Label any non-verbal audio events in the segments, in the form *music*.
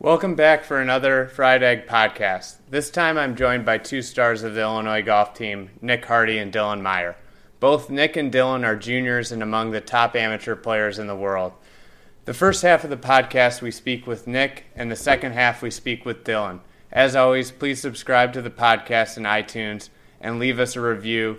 Welcome back for another Fried Egg podcast. This time I'm joined by two stars of the Illinois golf team, Nick Hardy and Dylan Meyer. Both Nick and Dylan are juniors and among the top amateur players in the world. The first half of the podcast we speak with Nick, and the second half we speak with Dylan. As always, please subscribe to the podcast in iTunes and leave us a review.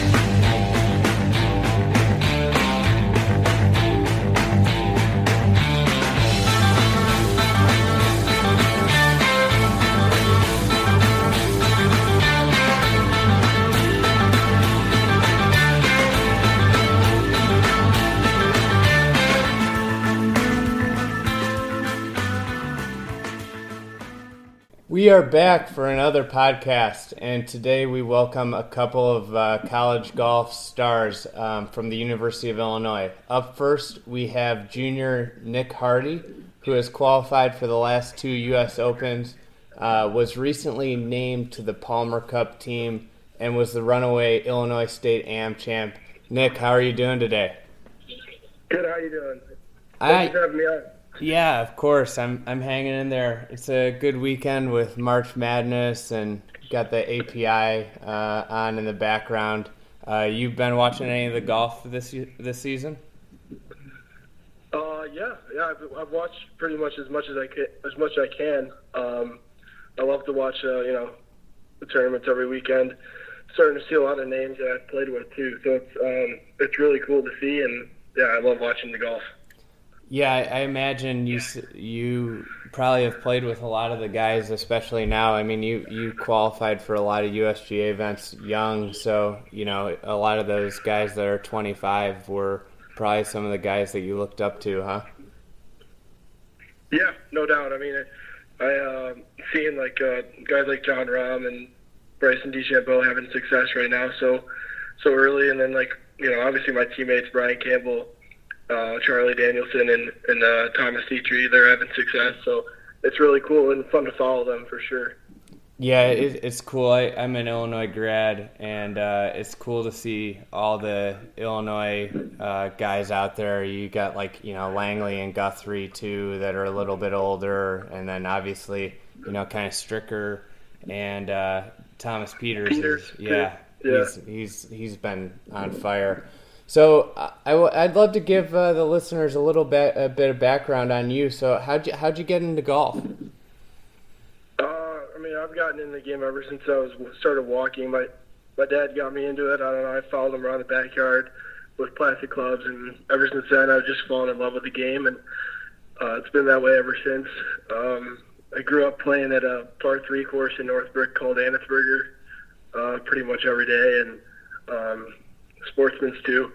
We are back for another podcast, and today we welcome a couple of uh, college golf stars um, from the University of Illinois. Up first, we have junior Nick Hardy, who has qualified for the last two U.S. Opens, uh, was recently named to the Palmer Cup team, and was the runaway Illinois State Am champ. Nick, how are you doing today? Good. How are you doing? Thanks I, Yeah, of course. I'm I'm hanging in there. It's a good weekend with March Madness and got the API uh, on in the background. Uh, you've been watching any of the golf this this season? Uh, yeah, yeah. I've, I've watched pretty much as much as I can. As much as I can. Um, I love to watch. Uh, you know, the tournaments every weekend. Starting to see a lot of names that I've played with too. So it's um, it's really cool to see, and yeah, I love watching the golf. Yeah, I imagine you you probably have played with a lot of the guys, especially now. I mean, you you qualified for a lot of USGA events young, so you know a lot of those guys that are 25 were probably some of the guys that you looked up to, huh? Yeah, no doubt. I mean, I uh, seeing like uh, guys like Jon Rahm and Bryson DeChambeau having success right now, so so early, and then like you know, obviously my teammates Brian Campbell uh, Charlie Danielson and, and uh, Thomas Detry. They're having success, so it's really cool and fun to follow them for sure. Yeah, it, it's cool. I, am an Illinois grad, and uh, it's cool to see all the Illinois uh, guys out there. You got like you know Langley and Guthrie too that are a little bit older, and then obviously you know kind of Stricker and uh, Thomas Pieters. Peters, is, yeah, yeah, he's he's he's been on fire. So I, would love to give uh, the listeners a little bit a bit of background on you. So how'd you how'd you get into golf? Uh, I mean, I've gotten in the game ever since I was started walking. My my dad got me into it. I don't know. I followed him around the backyard with plastic clubs, and ever since then, I've just fallen in love with the game, and uh, it's been that way ever since. Um, I grew up playing at a par three course in Northbrook called Annersburger, uh, pretty much every day, and um, sportsman's too.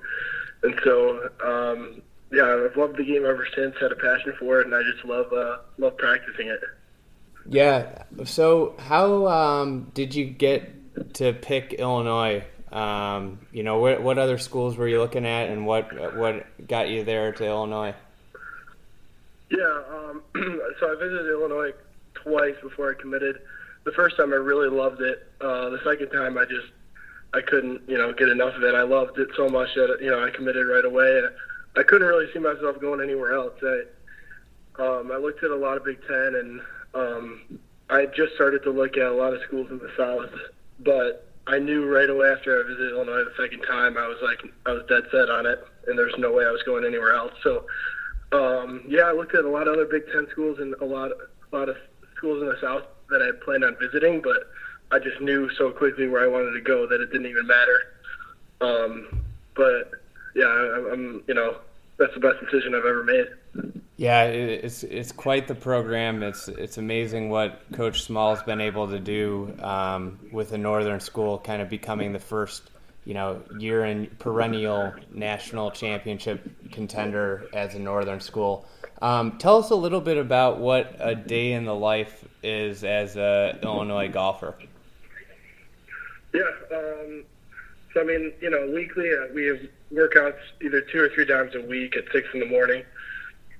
And so, um, yeah, I've loved the game ever since. Had a passion for it, and I just love uh, love practicing it. Yeah. So, how um, did you get to pick Illinois? Um, you know, what, what other schools were you looking at, and what what got you there to Illinois? Yeah. Um, *clears throat* so I visited Illinois twice before I committed. The first time I really loved it. Uh, the second time I just I couldn't, you know, get enough of it. I loved it so much that you know I committed right away, and I couldn't really see myself going anywhere else. I um, I looked at a lot of Big Ten, and um, I just started to look at a lot of schools in the South, but I knew right away after I visited Illinois the second time, I was like, I was dead set on it, and there's no way I was going anywhere else. So, um, yeah, I looked at a lot of other Big Ten schools and a lot, a lot of schools in the South that I had planned on visiting, but I just knew so quickly where I wanted to go that it didn't even matter. Um, but yeah, I, I'm you know that's the best decision I've ever made. Yeah, it's it's quite the program. It's it's amazing what Coach Small's been able to do um, with a northern school, kind of becoming the first you know year and perennial national championship contender as a northern school. Um, tell us a little bit about what a day in the life is as a Illinois golfer. Yeah. Um, so I mean, you know, weekly uh, we have workouts either two or three times a week at six in the morning.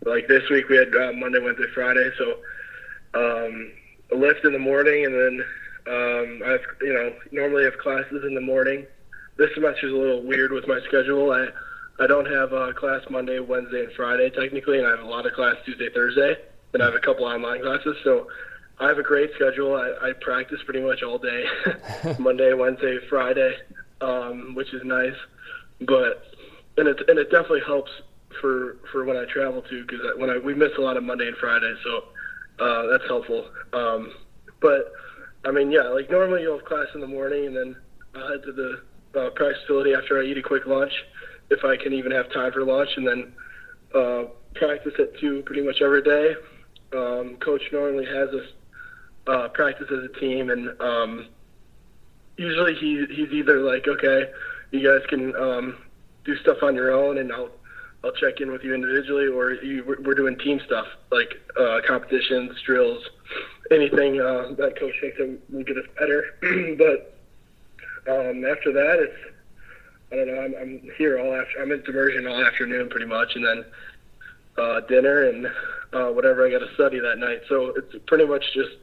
Like this week we had uh, Monday, Wednesday, Friday. So um, a lift in the morning, and then um, I have you know normally have classes in the morning. This semester is a little weird with my schedule. I I don't have a class Monday, Wednesday, and Friday technically, and I have a lot of class Tuesday, Thursday, and I have a couple online classes. So I have a great schedule. I, I practice pretty much all day, *laughs* Monday, Wednesday, Friday, um, which is nice. But and it and it definitely helps for for when I travel too, because when I we miss a lot of Monday and Friday, so uh, that's helpful. Um, but I mean, yeah, like normally you'll have class in the morning, and then I'll head to the uh, practice facility after I eat a quick lunch, if I can even have time for lunch, and then uh, practice at two pretty much every day. Um, coach normally has us uh, practice as a team, and um, usually he he's either like, okay, you guys can um, do stuff on your own, and I'll I'll check in with you individually, or you, we're doing team stuff like uh, competitions, drills, anything uh, that coach thinks that will get us better. *clears throat* but um, after that, it's I don't know. I'm, I'm here all after. I'm in immersion all afternoon, pretty much, and then uh, dinner and uh, whatever I got to study that night. So it's pretty much just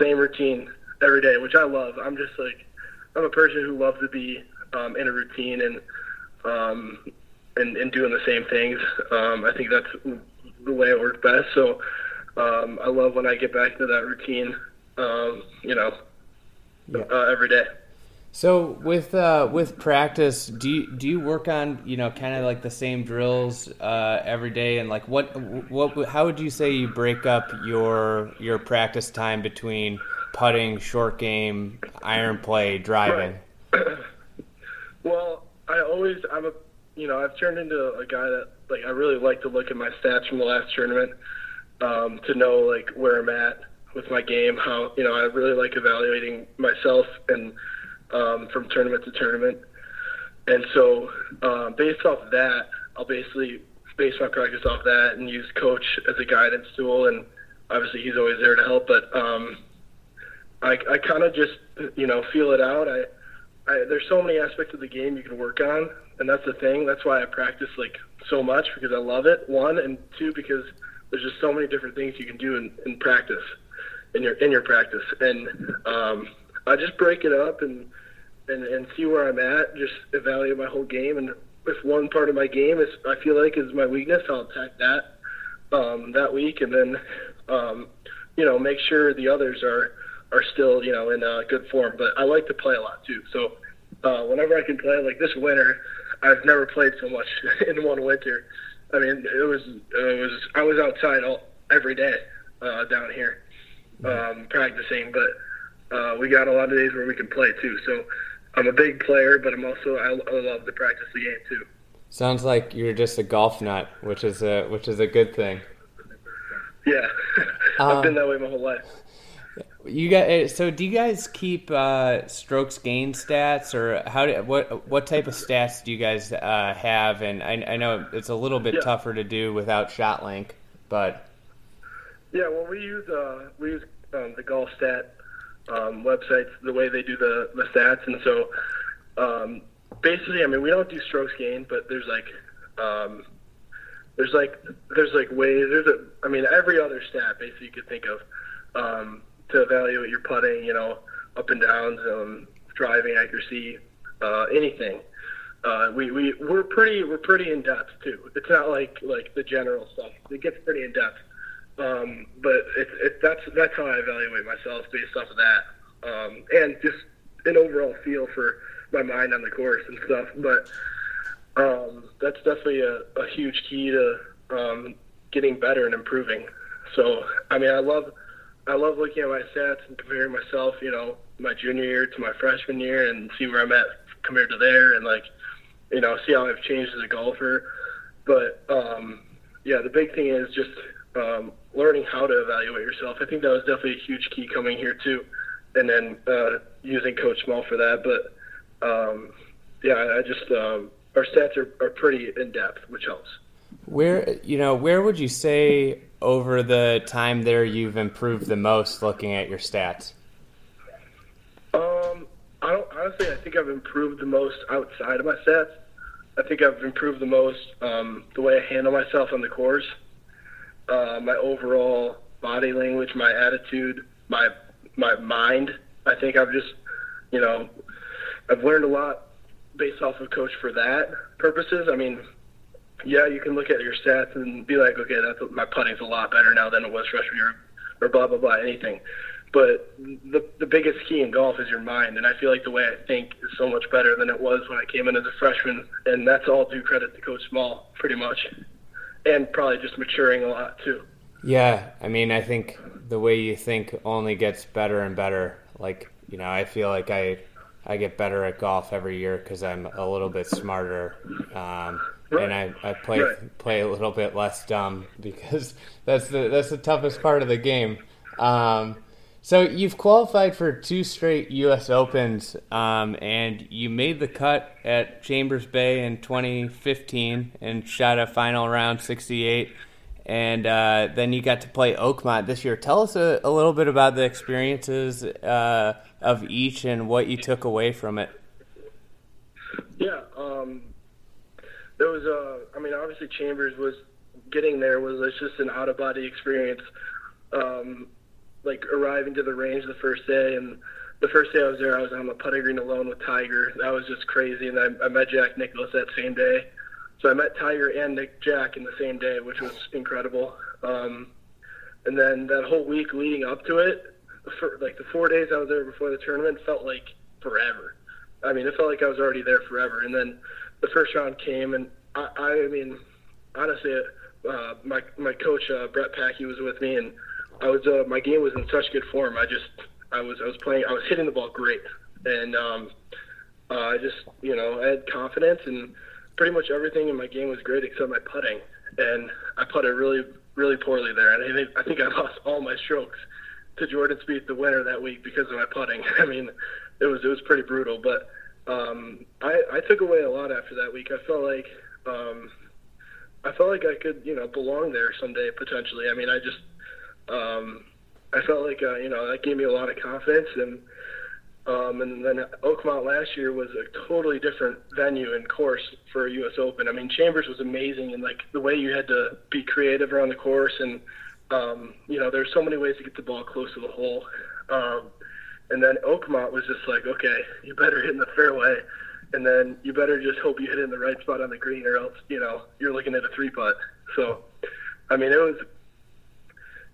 same routine every day, which I love. I'm just like I'm a person who loves to be um, in a routine and um, and, and doing the same things. Um, I think that's the way it works best. So um, I love when I get back into that routine. Um, you know, yeah. uh, every day. So with uh, with practice, do you do you work on you know kind of like the same drills uh, every day, and like what what how would you say you break up your your practice time between putting, short game, iron play, driving? *clears throat* Well, I always I'm a you know I've turned into a guy that like I really like to look at my stats from the last tournament um, to know like where I'm at with my game. How you know I really like evaluating myself and um, from tournament to tournament. And so, uh, based off that, I'll basically base my practice off that and use coach as a guidance tool. And obviously, he's always there to help. But um, I, I kind of just, you know, feel it out. I, I, there's so many aspects of the game you can work on, and that's the thing. That's why I practice like so much because I love it. One and two because there's just so many different things you can do in, in practice, in your in your practice, and um, I just break it up and and, and see where I'm at. Just evaluate my whole game, and if one part of my game is I feel like is my weakness, I'll attack that um, that week, and then um, you know make sure the others are are still you know in uh, good form. But I like to play a lot too, so uh, whenever I can play, like this winter, I've never played so much *laughs* in one winter. I mean, it was it was I was outside all every day uh, down here um, practicing, but uh, we got a lot of days where we can play too. So I'm a big player, but I'm also I, I love to practice the game too. Sounds like you're just a golf nut, which is a which is a good thing. Yeah, *laughs* I've um, been that way my whole life. You guys, eh, so do you guys keep uh, strokes gain stats, or how? Do, what what type of stats do you guys uh, have? And I, I, know it's a little bit yeah. tougher to do without ShotLink, but yeah, well, we use uh, we use um, the golf stat um, websites the way they do the, the stats. And so um, basically, I mean, we don't do strokes gained, but there's like um, there's like there's like ways. There's a I mean, every other stat basically you could think of um, to evaluate your putting. You know, up and downs, um, driving accuracy, uh, anything. Uh, we we we're pretty we're pretty in depth too. It's not like like the general stuff. It gets pretty in depth. Um, but it, it, that's that's how I evaluate myself based off of that, um, and just an overall feel for my mind on the course and stuff. But um, that's definitely a, a huge key to um, getting better and improving. So I mean, I love I love looking at my stats and comparing myself, you know, my junior year to my freshman year, and see where I'm at compared to there, and like, you know, see how I've changed as a golfer. But um, yeah, the big thing is just um, learning how to evaluate yourself. I think that was definitely a huge key coming here too, and then uh, using Coach Small for that. But um, yeah, I just um, our stats are, are pretty in depth, which helps. Where you know where would you say over the time there you've improved the most looking at your stats? Um, I don't honestly. I think I've improved the most outside of my stats. I think I've improved the most um, the way I handle myself on the course uh, my overall body language, my attitude, my my mind. I think I've just, you know, I've learned a lot based off of coach for that purposes. I mean, yeah, you can look at your stats and be like, okay, that's my putting's a lot better now than it was freshman year, or blah blah blah, anything. But the the biggest key in golf is your mind, and I feel like the way I think is so much better than it was when I came in as a freshman, and that's all due credit to Coach Small, pretty much, and probably just maturing a lot too. Yeah, I mean, I think the way you think only gets better and better. Like, you know, I feel like I I get better at golf every year because I'm a little bit smarter, um, right. and I, I play right. play a little bit less dumb because *laughs* that's the that's the toughest part of the game. Um, so you've qualified for two straight U.S. Opens, um, and you made the cut at Chambers Bay in 2015 and shot a final round 68 and uh, then you got to play Oakmont this year. Tell us a, a little bit about the experiences uh, of each and what you took away from it. Yeah, um, there was a. I mean, obviously Chambers was getting there was just an out of body experience. Um, like arriving to the range the first day, and the first day I was there, I was on the putting green alone with Tiger. That was just crazy, and I, I met Jack Nicklaus that same day so I met Tiger and Nick Jack in the same day, which was incredible. Um, and then that whole week leading up to it, for, like the four days I was there before the tournament, felt like forever. I mean, it felt like I was already there forever. And then the first round came, and I, I mean, honestly, uh, my my coach uh, Brett Packy was with me, and I was uh, my game was in such good form. I just I was I was playing, I was hitting the ball great, and um, uh, I just you know I had confidence and pretty much everything in my game was great except my putting, and I putted really, really poorly there. And I think I think I *laughs* lost all my strokes to Jordan Spieth, the winner that week, because of my putting. *laughs* I mean, it was it was pretty brutal, but um, I I took away a lot after that week. I felt like um, I felt like I could you know belong there someday potentially. I mean, I just um, I felt like uh, you know that gave me a lot of confidence and um, and then Oakmont last year was a totally different venue and course for U.S. Open. I mean, Chambers was amazing, and like the way you had to be creative around the course, and um, you know, there's so many ways to get the ball close to the hole. Um, and then Oakmont was just like, okay, you better hit in the fairway, and then you better just hope you hit in the right spot on the green, or else you know you're looking at a three putt. So, I mean, it was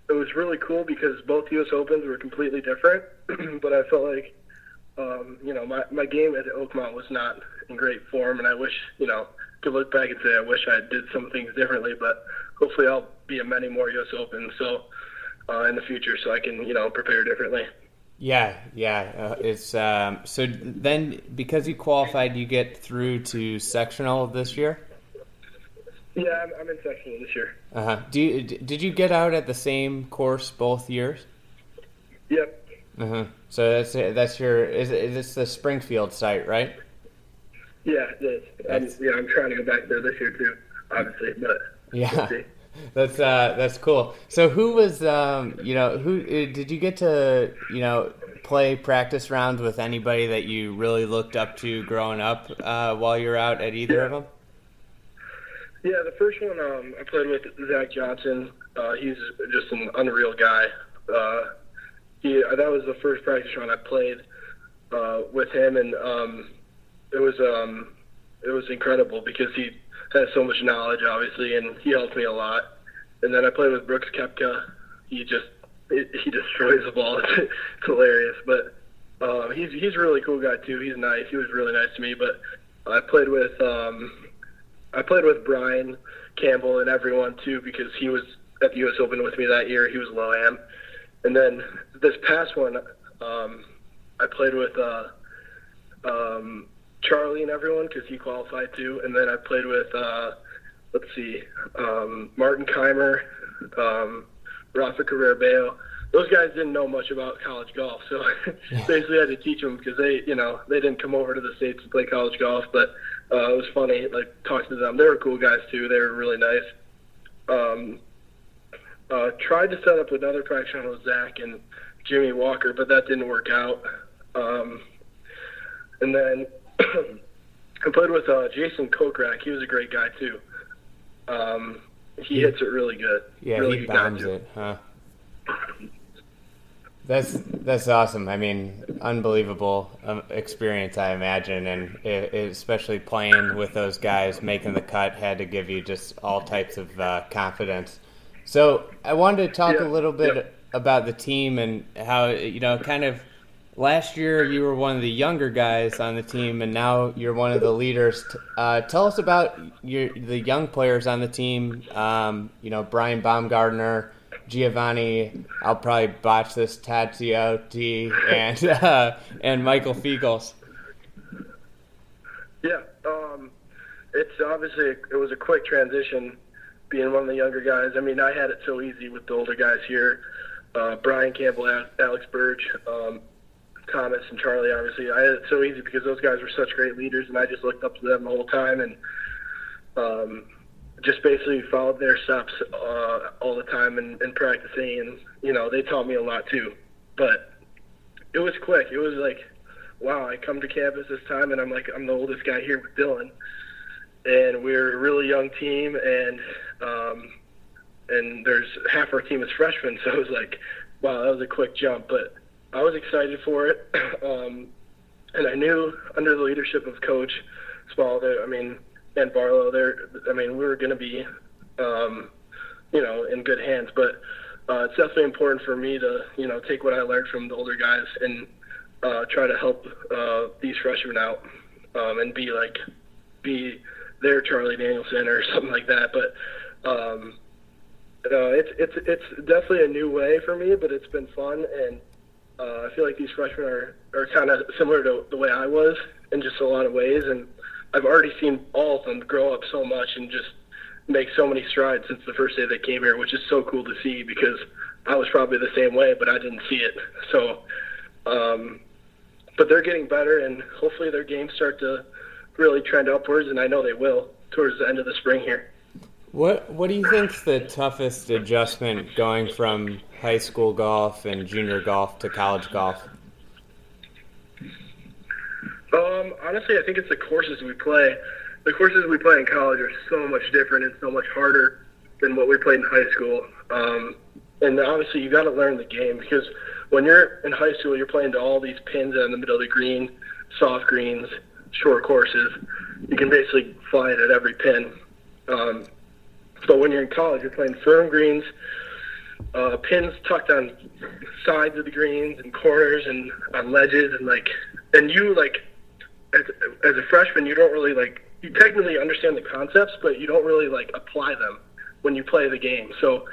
it was really cool because both U.S. Opens were completely different, *clears throat* but I felt like um, you know, my, my game at Oakmont was not in great form, and I wish, you know, could look back and say I wish I did some things differently, but hopefully I'll be in many more U.S. Opens so uh, in the future, so I can, you know, prepare differently. Yeah, yeah. Uh, it's um, so then because you qualified, you get through to sectional this year. Yeah, I'm, I'm in sectional this year. Uh huh. Do you, did you get out at the same course both years? Yep. Uh huh. So that's that's your is is this the Springfield site, right? Yeah, it is. I'm, yeah, I'm trying to go back there this year too, obviously, but yeah. We'll *laughs* that's uh, that's cool. So who was um, you know who uh, did you get to you know play practice rounds with anybody that you really looked up to growing up uh, while you're out at either of them? Yeah, the first one um, I played with Zach Johnson. Uh, he's just an unreal guy. Uh, he that was the first practice round I played uh, with him, and um, it was um, it was incredible because he has so much knowledge, obviously, and he helped me a lot. And then I played with Brooks Koepka. He just it, he *laughs* destroys the ball. It's hilarious, but um, he's he's a really cool guy too. He's nice. He was really nice to me. But I played with um, I played with Brian Campbell and everyone too because he was at the U.S. Open with me that year. He was low am, and then this past one, um, I played with uh, um, Charlie and everyone because he qualified too, and then I played with uh, let's see, um, Martin Kaymer, um, Rafa Cabrera Bello. Those guys didn't know much about college golf, so *laughs* basically I had to teach them because they, you know, they didn't come over to the states to play college golf. But uh, it was funny, like talking to them. They were cool guys too. They were really nice. Um, uh, tried to set up another round with Zach and Jimmy Walker, but that didn't work out. Um, and then *clears throat* I played with uh, Jason Kokrak. He was a great guy too. Um, he hits it really good. Yeah, really he bombs it, huh? *clears throat* That's that's awesome. I mean, unbelievable um, experience, I imagine, and it, it, especially playing with those guys, making the cut, had to give you just all types of uh, confidence. So I wanted to talk Yeah, a little bit yeah. about the team and how you know, kind of. Last year, you were one of the younger guys on the team, and now you're one of the leaders. Uh, tell us about your the young players on the team. Um, you know, Brian Baumgartner, Giovanni. I'll probably botch this. Tadziotti and *laughs* uh, and Michael Feagles. Yeah, um, it's obviously it was a quick transition being one of the younger guys. I mean, I had it so easy with the older guys here. Uh, Brian Campbell, Alex Burge, um, Thomas, and Charlie. Obviously, I had it so easy because those guys were such great leaders, and I just looked up to them the whole time and um, just basically followed their steps uh, all the time and, and practicing. And you know, they taught me a lot too. But it was quick. It was like wow, I come to campus this time and I'm like, I'm the oldest guy here with Dylan. And we're a really young team and, um, and there's half our team is freshmen. *laughs* So it was like, wow, that was a quick jump, but I was excited for it. *clears throat* Um, and I knew under the leadership of coach Small, that, I mean, and Barlow there, I mean, we were going to be, um, you know, in good hands, but, uh, it's definitely important for me to, you know, take what I learned from the older guys and, uh, try to help uh, these freshmen out um, and be like be their Charlie Danielson or *laughs* something like that. But um, uh, it's it's it's definitely a new way for me, but it's been fun and uh, I feel like these freshmen are are kind of similar to the way I was in just a lot of ways, and I've already seen all of them grow up so much and just make so many strides since the first day they came here, which is so cool to see because I was probably the same way, but I didn't see it. So. Um, but they're getting better, and hopefully their games start to really trend upwards, and I know they will towards the end of the spring here. What What do you think's the toughest adjustment going from high school golf and junior golf to college golf? Um, honestly, I think it's the courses we play. The courses we play in college are so much different and so much harder than what we played in high school. Um, and obviously, you got to learn the game because when you're in high school, you're playing to all these pins in the middle of the green, soft greens, short courses. You can basically fly it at every pin. Um, but when you're in college, you're playing firm greens, uh, pins tucked on sides of the greens and corners and on ledges and like, and you like, as, as a freshman, you don't really like, you technically understand the concepts, but you don't really like apply them when you play the game. So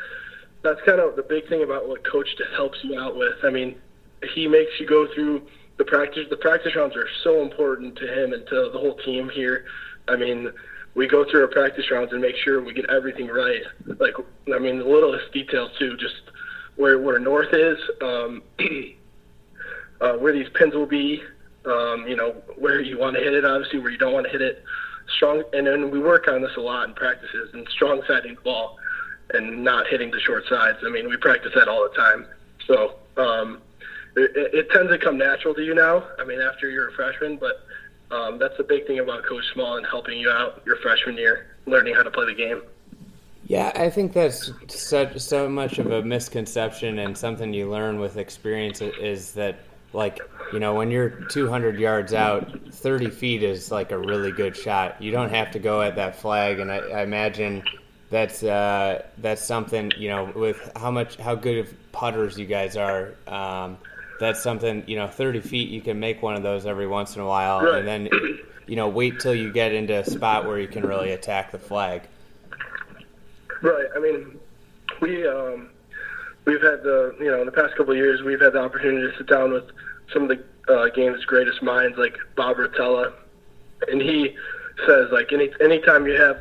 that's kind of the big thing about what coach helps you out with. I mean, he makes you go through the practice. The practice rounds are so important to him and to the whole team here. I mean, we go through our practice rounds and make sure we get everything right. Like, I mean, the littlest details too, just where where north is, um, *clears throat* uh, where these pins will be, um, you know, where you want to hit it, obviously, where you don't want to hit it. Strong, and then we work on this a lot in practices and strong siding the ball and not hitting the short sides. I mean, we practice that all the time. So um, it, it tends to come natural to you now. I mean, after you're a freshman, but um, that's the big thing about Coach Small and helping you out your freshman year, learning how to play the game. Yeah, I think that's such so much of a misconception and something you learn with experience is that like you know when you're 200 yards out 30 feet is like a really good shot you don't have to go at that flag and i, I imagine that's uh, that's something you know with how much how good of putters you guys are um, that's something you know 30 feet you can make one of those every once in a while Right. and then you know wait till you get into a spot where you can really attack the flag Right. I mean, we um, we've had the you know in the past couple of years we've had the opportunity to sit down with some of the uh, game's greatest minds like Bob Rotella, and he says like any anytime you have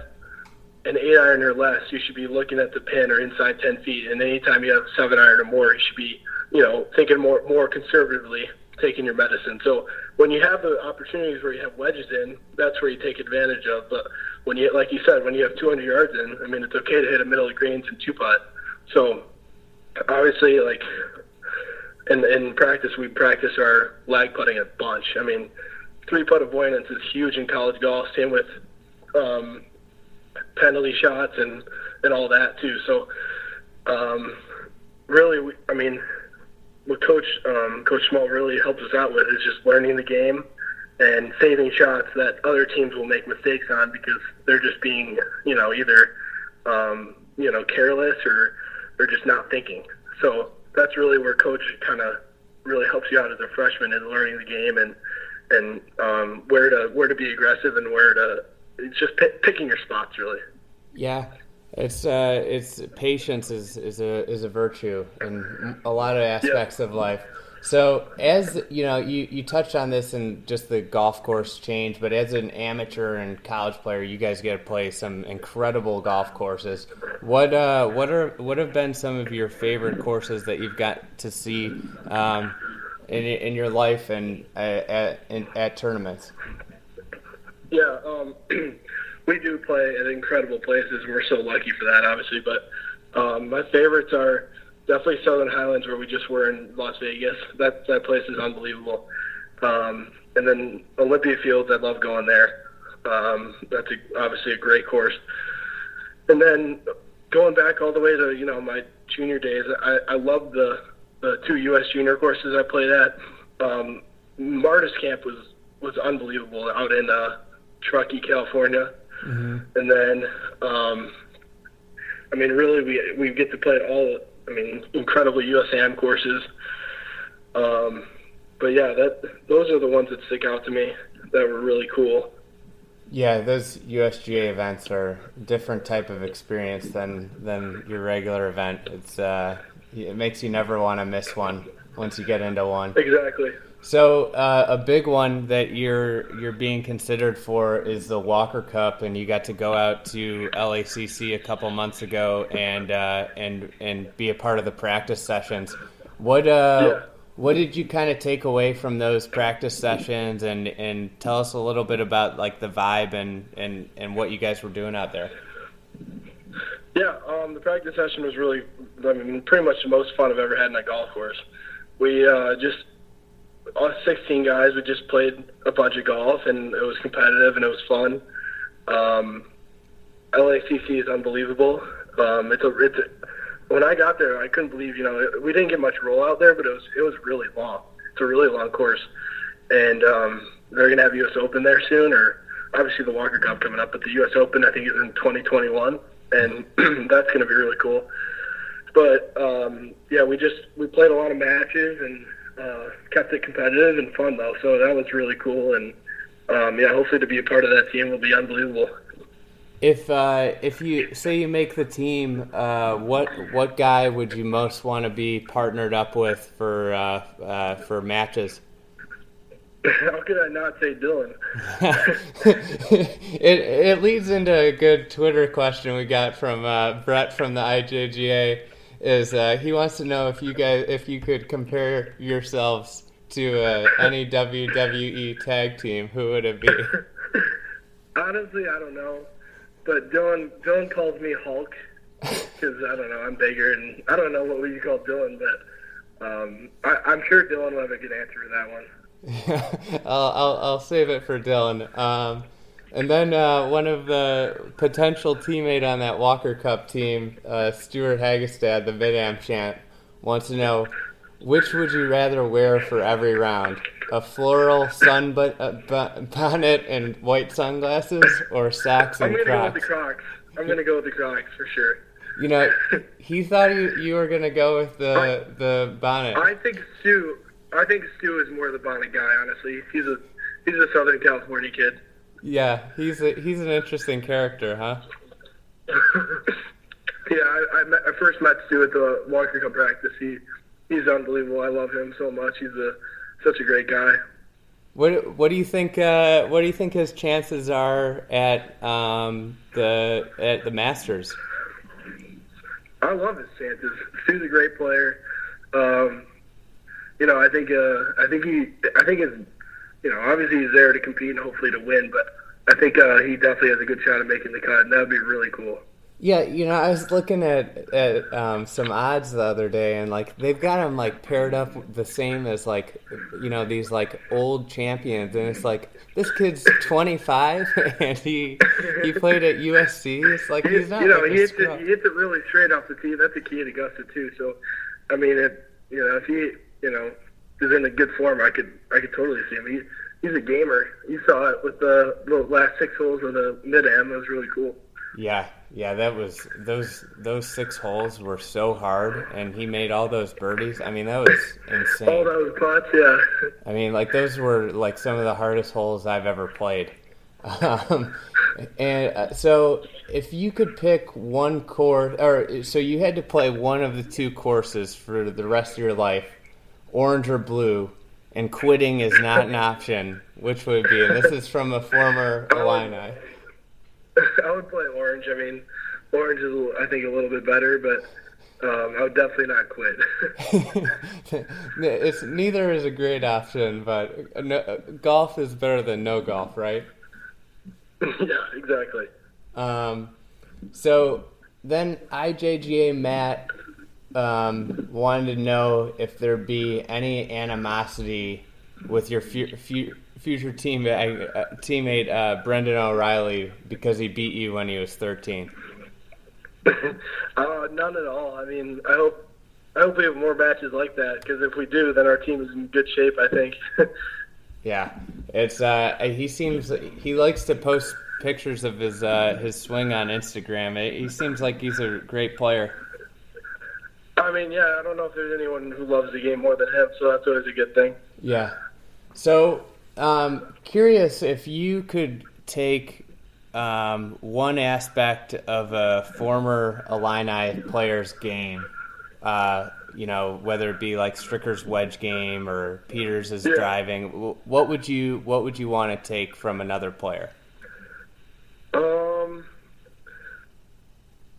an eight iron or less, you should be looking at the pin or inside ten feet, and anytime you have seven iron or more, you should be you know thinking more more conservatively taking your medicine. So when you have the opportunities where you have wedges in, that's where you take advantage of. But when you, like you said, when you have 200 yards in, I mean, it's okay to hit a middle of greens and two putt. So obviously, like in in practice, we practice our lag putting a bunch. I mean, three putt avoidance is huge in college golf. Same with um, penalty shots and and all that too. So um, really, we, I mean, what Coach um, Coach Small really helps us out with is just learning the game and saving shots that other teams will make mistakes on because they're just being, you know, either um, you know careless or or just not thinking. So that's really where Coach kind of really helps you out as a freshman in learning the game and and um, where to where to be aggressive and where to it's just p- picking your spots really. Yeah, it's uh, it's patience is is a is a virtue in a lot of aspects yeah. of life. So as you know, you, you touched on this and just the golf course change, but as an amateur and college player, you guys get to play some incredible golf courses. What uh, what are what have been some of your favorite courses that you've got to see um, in in your life and uh, at in, at tournaments? Yeah, um, *clears throat* we do play at incredible places. We're so lucky for that, obviously. But um, my favorites are definitely Southern Highlands, where we just were in Las Vegas. That that place is unbelievable. Um, and then Olympia Fields, I love going there. Um, that's a, obviously a great course. And then going back all the way to you know my junior days, I, I love the the two U.S. junior courses I played at. Um, Martis Camp was was unbelievable out in uh, Truckee, California. Mm-hmm. And then, um, I mean, really, we we get to play all I mean, incredible USAM courses. Um, but yeah, that those are the ones that stick out to me that were really cool. Yeah, those USGA events are a different type of experience than than your regular event. It's uh, it makes you never want to miss one once you get into one. Exactly. So uh, a big one that you're you're being considered for is the Walker Cup, and you got to go out to LACC a couple months ago and uh, and and be a part of the practice sessions. What uh, yeah. what did you kind of take away from those practice sessions, and and tell us a little bit about like the vibe and and and what you guys were doing out there. Yeah, um, the practice session was really, I mean, pretty much the most fun I've ever had in a golf course. We uh, just us 16 guys, we just played a bunch of golf, and it was competitive and it was fun. Um, LACC is unbelievable. Um, it's a, it's a, when I got there, I couldn't believe, you know, we didn't get much roll out there, but it was it was really long. It's a really long course, and um, they're gonna have U.S. Open there soon, or obviously the Walker Cup coming up, but the U.S. Open I think is in 2021, and *clears throat* that's gonna be really cool. But um, yeah, we just we played a lot of matches and uh, kept it competitive and fun though. So that was really cool, and um, yeah, hopefully to be a part of that team will be unbelievable. If uh, if you say you make the team, uh, what what guy would you most want to be partnered up with for uh, uh, for matches? *laughs* How could I not say Dylan? *laughs* it it leads into a good Twitter question we got from uh, Brett from the IJGA is uh, he wants to know if you guys if you could compare yourselves to uh, any WWE tag team, who would it be? *laughs* Honestly, I don't know, but Dylan Dylan calls me Hulk because I don't know I'm bigger and I don't know what we call Dylan, but um, I, am sure Dylan will have a good answer for that one. *laughs* I'll, I'll, I'll save it for Dylan. Um, and then uh, one of the potential teammate on that Walker Cup team, uh, Stewart Hagestad, the Mid Am champ, wants to know which would you rather wear for every round? A floral sun uh, bonnet and white sunglasses, or socks and I'm gonna Crocs? go with the Crocs. I'm gonna go with the Crocs for sure. You know, he thought you, you were gonna go with the the bonnet. I think Stu. I think Stu is more the bonnet guy. Honestly, he's a he's a Southern California kid. Yeah, he's a, he's an interesting character, huh? *laughs* yeah, I, I, met, I first met Stu at the Walker Cup practice. He he's unbelievable. I love him so much. He's a such a great guy. What what do you think? Uh, what do you think his chances are at um, the at the Masters? I love his chances. Stu's a great player. Um, you know, I think uh, I think he I think his you know, obviously he's there to compete and hopefully to win, but I think uh, he definitely has a good shot at making the cut, and that would be really cool. Yeah, you know, I was looking at at um, some odds the other day, and like they've got him like paired up the same as like you know these like old champions, and it's like this kid's 25 *laughs* and he he played at USC. It's like he's not. You know, like he hits it, he hits it really straight off the tee. That's a key at Augusta too. So I mean, it, you know, if he, you know, is in a good form, I could, I could totally see him. He, he's a gamer. You saw it with the, the last six holes of the mid am. That was really cool. Yeah, yeah, that was those those six holes were so hard, and he made all those birdies. I mean, that was insane. All those putts, yeah. I mean, like those were like some of the hardest holes I've ever played. *laughs* Um, and uh, so, if you could pick one course, or so you had to play one of the two courses for the rest of your life, orange or blue, and quitting is not an option. Which would be? And this is from a former Illini. *laughs* I would play orange. I mean, orange is I think a little bit better, but um, I would definitely not quit. *laughs* it's neither is a great option, but no, golf is better than no golf, right? *laughs* yeah, exactly. Um, so then IJGA Matt um, wanted to know if there'd be any animosity with your fu- fu- future teammate, uh, teammate uh, Brendan O'Reilly because he beat you when he was 13? *laughs* uh, none at all. I mean, I hope I hope we have more matches like that because if we do, then our team is in good shape. I think. *laughs* yeah, it's uh, he seems he likes to post pictures of his uh, his swing on Instagram. He seems like he's a great player. I mean, yeah, I don't know if there's anyone who loves the game more than him, so that's always a good thing. Yeah. So um, curious if you could take um, one aspect of a former Illini player's game, uh, you know, whether it be like Stricker's wedge game or Pieters' yeah. driving. What would you What would you want to take from another player? Um,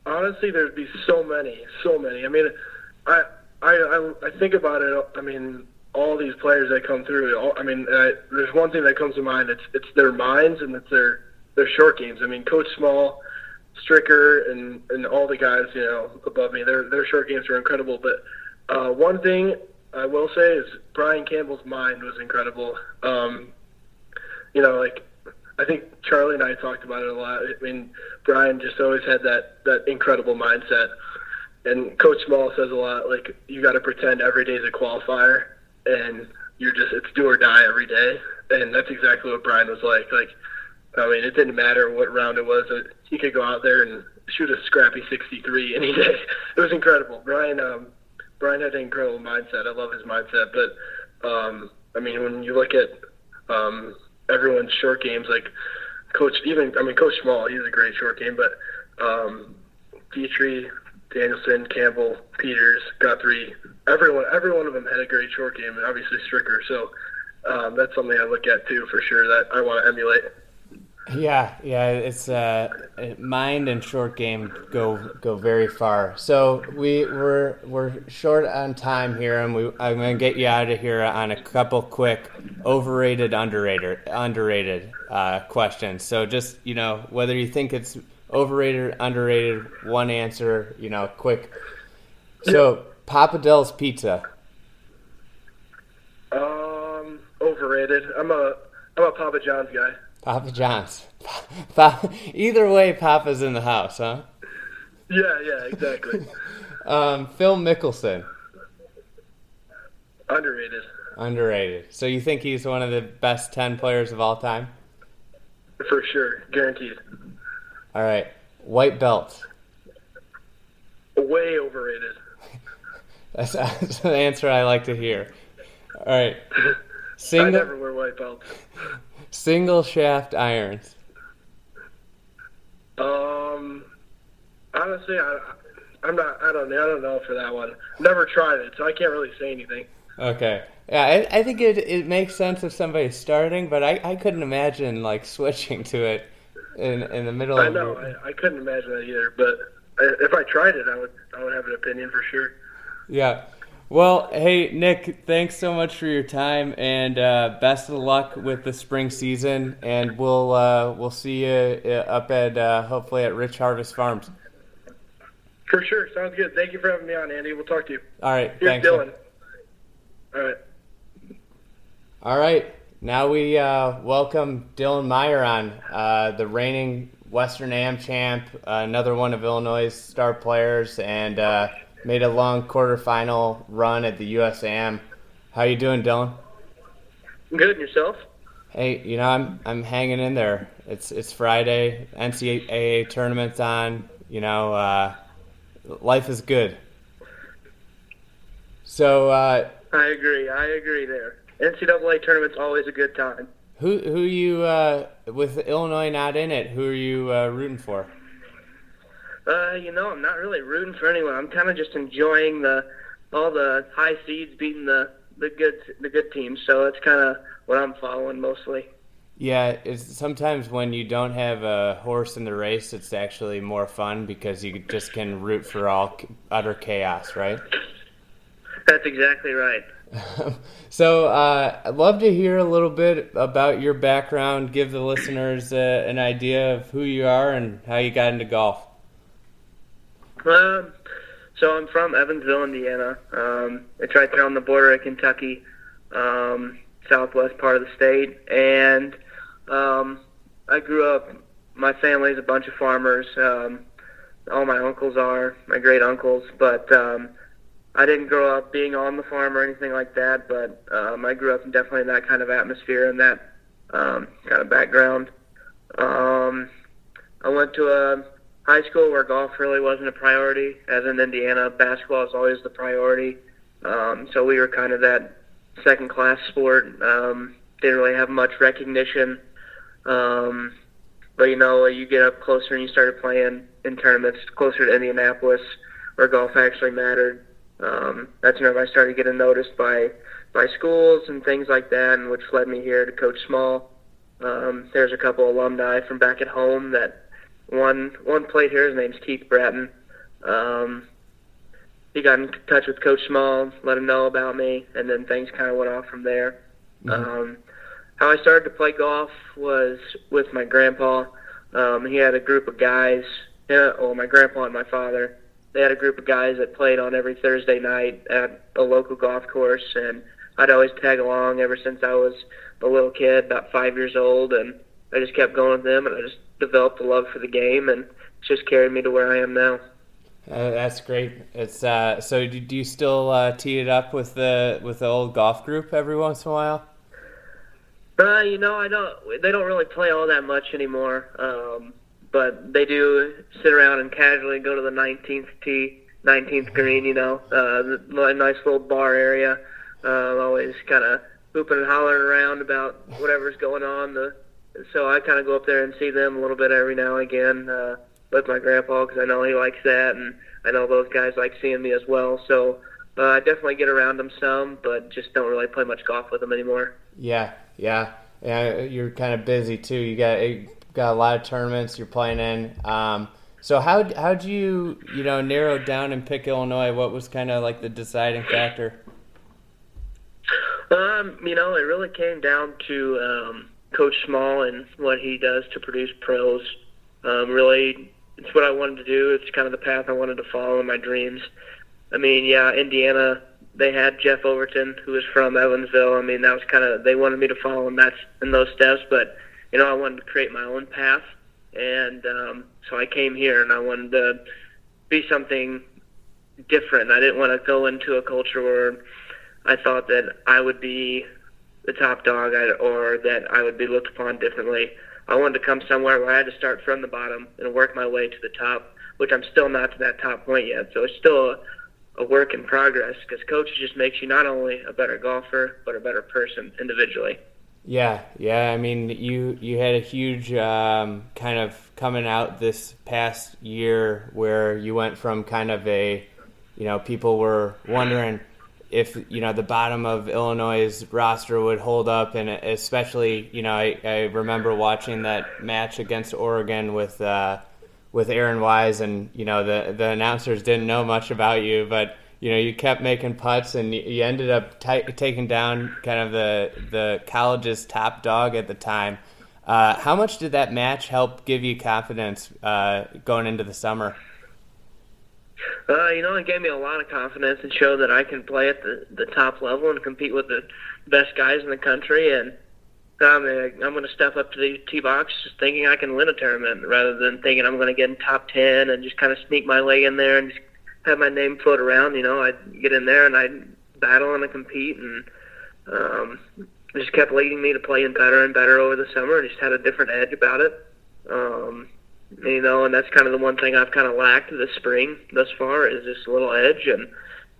honestly, there'd be so many, so many. I mean, I I I, I think about it. I mean, all these players that come through. All, I mean, uh, there's one thing that comes to mind. It's it's their minds and it's their their short games. I mean, Coach Small, Stricker, and and all the guys you know above me. Their their short games are incredible. But uh, one thing I will say is Brian Campbell's mind was incredible. Um, you know, like I think Charlie and I talked about it a lot. I mean, Brian just always had that that incredible mindset. And Coach Small says a lot, like you got to pretend every day is a qualifier and you're just it's do or die every day, and that's exactly what Brian was like. Like, I mean, it didn't matter what round it was; he could go out there and shoot a scrappy 63 any day. *laughs* It was incredible. Brian, um, Brian had an incredible mindset. I love his mindset, but um, I mean, when you look at um, everyone's short games, like Coach, even I mean, Coach Small, he's a great short game, but um, Detry, Danielson, Campbell, Pieters, Guthrie, everyone, every one of them had a great short game, and obviously Stricker. So um, that's something I look at too, for sure. That I want to emulate. Yeah, yeah, it's uh, mind and short game go go very far. So we we're we're short on time here, and we I'm gonna get you out of here on a couple quick overrated, underrated, underrated uh, questions. So just you know whether you think it's overrated, underrated, one answer, you know, quick. So Papa Del's Pizza. Um, overrated. I'm a I'm a Papa John's guy. Papa John's. *laughs* Papa, either way, Papa's in the house, huh? Yeah, yeah, exactly. *laughs* um, Phil Mickelson. Underrated. Underrated. So you think he's one of the best ten players of all time? For sure, guaranteed. All right, white belt. Way overrated. *laughs* that's, that's the answer I like to hear. All right, single. *laughs* I never wear white belts. Single shaft irons. Um, honestly, I, I'm not. I don't. I don't know for that one. Never tried it, so I can't really say anything. Okay. Yeah, I, I think it it makes sense if somebody's starting, but I, I couldn't imagine like switching to it in in the middle. Of I know. I, I couldn't imagine that either. But if I tried it, I would I would have an opinion for sure. Yeah. Well, hey Nick, thanks so much for your time, and uh, best of luck with the spring season. And we'll uh, we'll see you uh, up at uh, hopefully at Rich Harvest Farms. For sure, sounds good. Thank you for having me on, Andy. We'll talk to you. All right, Here's thanks. Dylan. All right. All right. Now we uh, welcome Dylan Meyer on, uh, the reigning Western Am champ, uh, another one of Illinois' star players, and uh, made a long quarterfinal run at the USAM. How you doing, Dylan? I'm Good, and yourself? Hey, you know I'm I'm hanging in there. It's it's Friday. NCAA tournament's on. You know, uh, life is good. So uh, I agree. I agree there. NCAA tournament's always a good time. who who you uh, with Illinois not in it? Who are you uh, rooting for? Uh, you know, I'm not really rooting for anyone. I'm kind of just enjoying the all the high seeds beating the the good the good teams. So it's kind of what I'm following mostly. Yeah, it's sometimes when you don't have a horse in the race, it's actually more fun because you just can root for all utter chaos, right? That's exactly right. *laughs* so uh, I'd love to hear a little bit about your background. Give the listeners uh, an idea of who you are and how you got into golf. Um, so I'm from Evansville, Indiana. Um, it's right there on the border of Kentucky, um, southwest part of the state. And um, I grew up. My family's a bunch of farmers. Um, all my uncles are my great uncles, but um, I didn't grow up being on the farm or anything like that. But um, I grew up in definitely in that kind of atmosphere and that um, kind of background. Um, I went to a high school where golf really wasn't a priority. As in Indiana, basketball is always the priority. Um, so we were kind of that second class sport. Um, didn't really have much recognition. Um, but you know, you get up closer and you started playing in tournaments closer to Indianapolis, where golf actually mattered. Um, that's whenever I started getting noticed by by schools and things like that, and which led me here to Coach Small. Um, there's a couple alumni from back at home that one one played here. His name's Keith Bratton. Um, he got in touch with Coach Small, let him know about me, and then things kind of went off from there. Mm-hmm. Um, how I started to play golf was with my grandpa. Um, he had a group of guys. Yeah, well, my grandpa and my father. They had a group of guys that played on every Thursday night at a local golf course, and I'd always tag along ever since I was a little kid, about five years old, and I just kept going with them, and I just developed a love for the game, and it's just carried me to where I am now. Uh, that's great. It's uh, so. Do, do you still uh, tee it up with the with the old golf group every once in a while? Uh, you know, I don't. They don't really play all that much anymore. Um, but they do sit around and casually go to the 19th tee, 19th green. You know, uh, the nice little bar area. Uh, always kind of hooping and hollering around about whatever's going on. The so I kind of go up there and see them a little bit every now and again uh, with my grandpa because I know he likes that, and I know those guys like seeing me as well. So uh, I definitely get around them some, but just don't really play much golf with them anymore. Yeah, yeah, yeah. You're kind of busy too. You got got a lot of tournaments you're playing in. Um, so how how'd you you know narrow down and pick Illinois? What was kind of like the deciding factor? Um, you know, it really came down to um, Coach Small and what he does to produce pros. Um, really, it's what I wanted to do. It's kind of the path I wanted to follow in my dreams. I mean, yeah, Indiana, they had Jeff Overton, who was from Evansville. I mean, that was kind of they wanted me to follow in that in those steps, but you know, I wanted to create my own path, and um, so I came here and I wanted to be something different. I didn't want to go into a culture where I thought that I would be the top dog or that I would be looked upon differently. I wanted to come somewhere where I had to start from the bottom and work my way to the top, which I'm still not to that top point yet. So it's still a, a work in progress because coaching just makes you not only a better golfer but a better person individually. Yeah, yeah. I mean, you you had a huge um, kind of coming out this past year where you went from kind of a, you know, people were wondering if you know the bottom of Illinois' roster would hold up, and especially you know I, I remember watching that match against Oregon with uh, with Aaron Wise, and you know the the announcers didn't know much about you, but you know you kept making putts, and you ended up t- taking down kind of the the college's top dog at the time. Uh, how much did that match help give you confidence uh, going into the summer? Uh, you know, it gave me a lot of confidence and showed that I can play at the the top level and compete with the best guys in the country. And I'm uh, I'm going to step up to the tee box just thinking I can win a tournament rather than thinking I'm going to get in top ten and just kind of sneak my way in there and just have my name float around. You know, I'd get in there and I'd battle and I compete, and um, just kept leading me to playing better and better over the summer. and just had a different edge about it. Um, you know, and that's kind of the one thing I've kind of lacked this spring thus far is just a little edge, and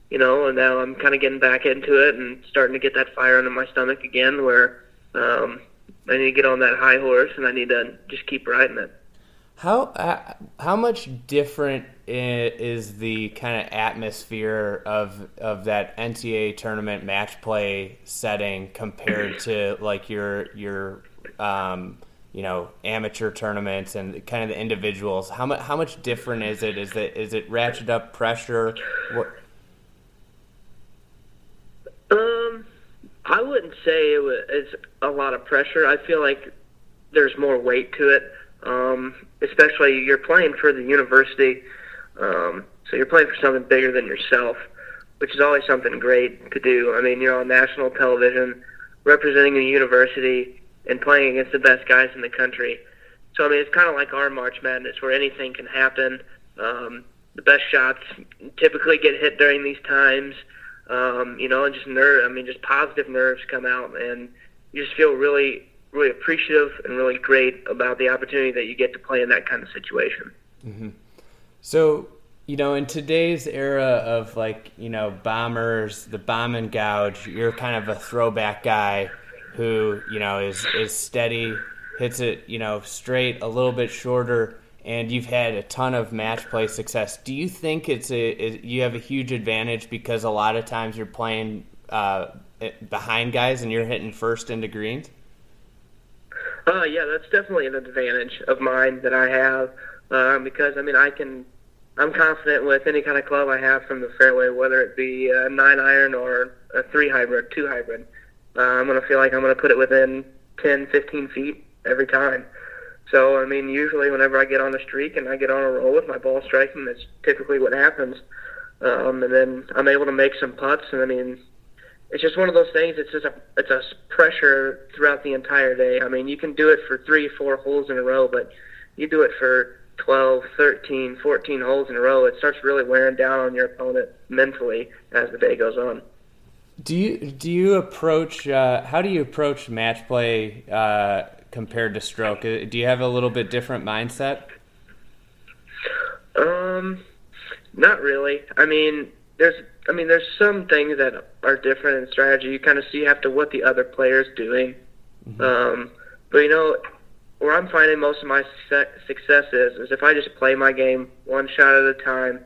you know, and now I'm kind of getting back into it and starting to get that fire under my stomach again, where um, I need to get on that high horse and I need to just keep riding it. How uh, how much different is the kind of atmosphere of of that NCAA tournament match play setting compared to like your your um, you know amateur tournaments and kind of the individuals? How much how much different is it? Is it is it ratchet up pressure? What? Um, I wouldn't say it was, it's a lot of pressure. I feel like there's more weight to it. Um, especially you're playing for the university, um, so you're playing for something bigger than yourself, which is always something great to do. I mean, you're on national television, representing a university, and playing against the best guys in the country. So I mean, it's kind of like our March Madness, where anything can happen. Um, the best shots typically get hit during these times. Um, you know, and just nerve. I mean, just positive nerves come out, and you just feel really really appreciative and really great about the opportunity that you get to play in that kind of situation. Mm-hmm. So, you know, in today's era of like, you know, bombers, the bomb and gouge, you're kind of a throwback guy who, you know, is, is steady, hits it, you know, straight, a little bit shorter, and you've had a ton of match play success. Do you think it's a, you have a huge advantage because a lot of times you're playing uh, behind guys and you're hitting first into greens? Uh, yeah, that's definitely an advantage of mine that I have um, because I mean I can I'm confident with any kind of club I have from the fairway, whether it be a nine iron or a three hybrid, two hybrid. Uh, I'm to feel like I'm to put it within 10, 15 feet every time. So, I mean, usually whenever I get on a streak and I get on a roll with my ball striking, that's typically what happens. Um, and then I'm able to make some putts, and I mean, it's just one of those things. It's just a it's a pressure throughout the entire day. I mean, you can do it for three, four holes in a row, but you do it for 12, 13, 14 holes in a row, it starts really wearing down on your opponent mentally as the day goes on. Do you do you approach uh, how do you approach match play uh, compared to stroke? Uh, do you have a little bit different mindset? Um, not really. I mean, there's I mean, there's some things that are different in strategy. You kind of see after what the other player's doing. Mm-hmm. Um, but you know, where I'm finding most of my success is, is if I just play my game one shot at a time.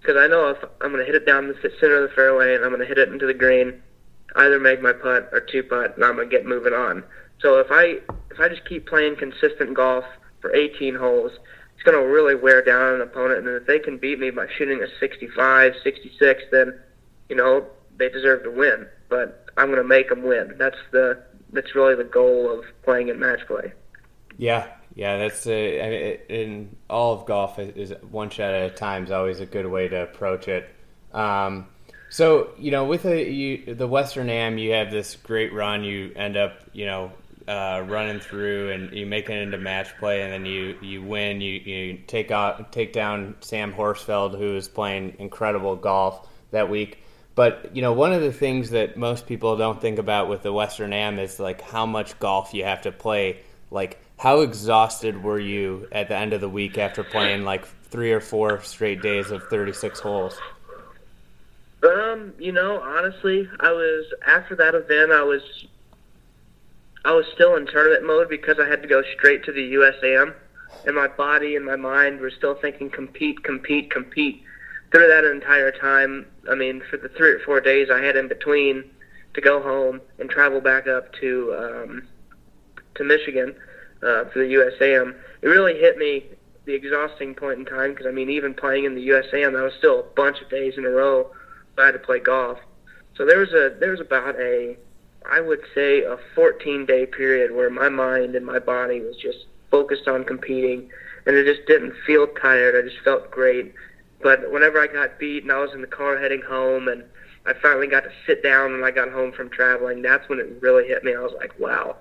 Because I know if I'm going to hit it down the center of the fairway and I'm going to hit it into the green, either make my putt or two putt, and I'm going to get moving on. So if I if I just keep playing consistent golf for 18 holes, it's going to really wear down an opponent. And if they can beat me by shooting a 65, 66, then you know they deserve to win. But I'm going to make them win. That's the that's really the goal of playing in match play. Yeah, yeah, that's mean, in all of golf is one shot at a time is always a good way to approach it. Um, so you know, with a, you, the Western Am, you have this great run. You end up, you know, uh, running through and you make it into match play, and then you, you win. You, you take out take down Sam Horsfield, who is playing incredible golf that week. But you know, one of the things that most people don't think about with the Western Am is like how much golf you have to play. Like, how exhausted were you at the end of the week after playing like three or four straight days of 36 holes? Um, you know, honestly, I was after that event. I was I was still in tournament mode because I had to go straight to the USAM, and my body and my mind were still thinking compete, compete, compete. Through that entire time, I mean, for the three or four days I had in between to go home and travel back up to um, to Michigan uh, for the USAM, it really hit me the exhausting point in time because I mean, even playing in the USAM, that was still a bunch of days in a row I had to play golf. So there was a there was about a I would say a 14 day period where my mind and my body was just focused on competing and it just didn't feel tired. I just felt great. But whenever I got beat and I was in the car heading home and I finally got to sit down when I got home from traveling, that's when it really hit me. I was like, wow,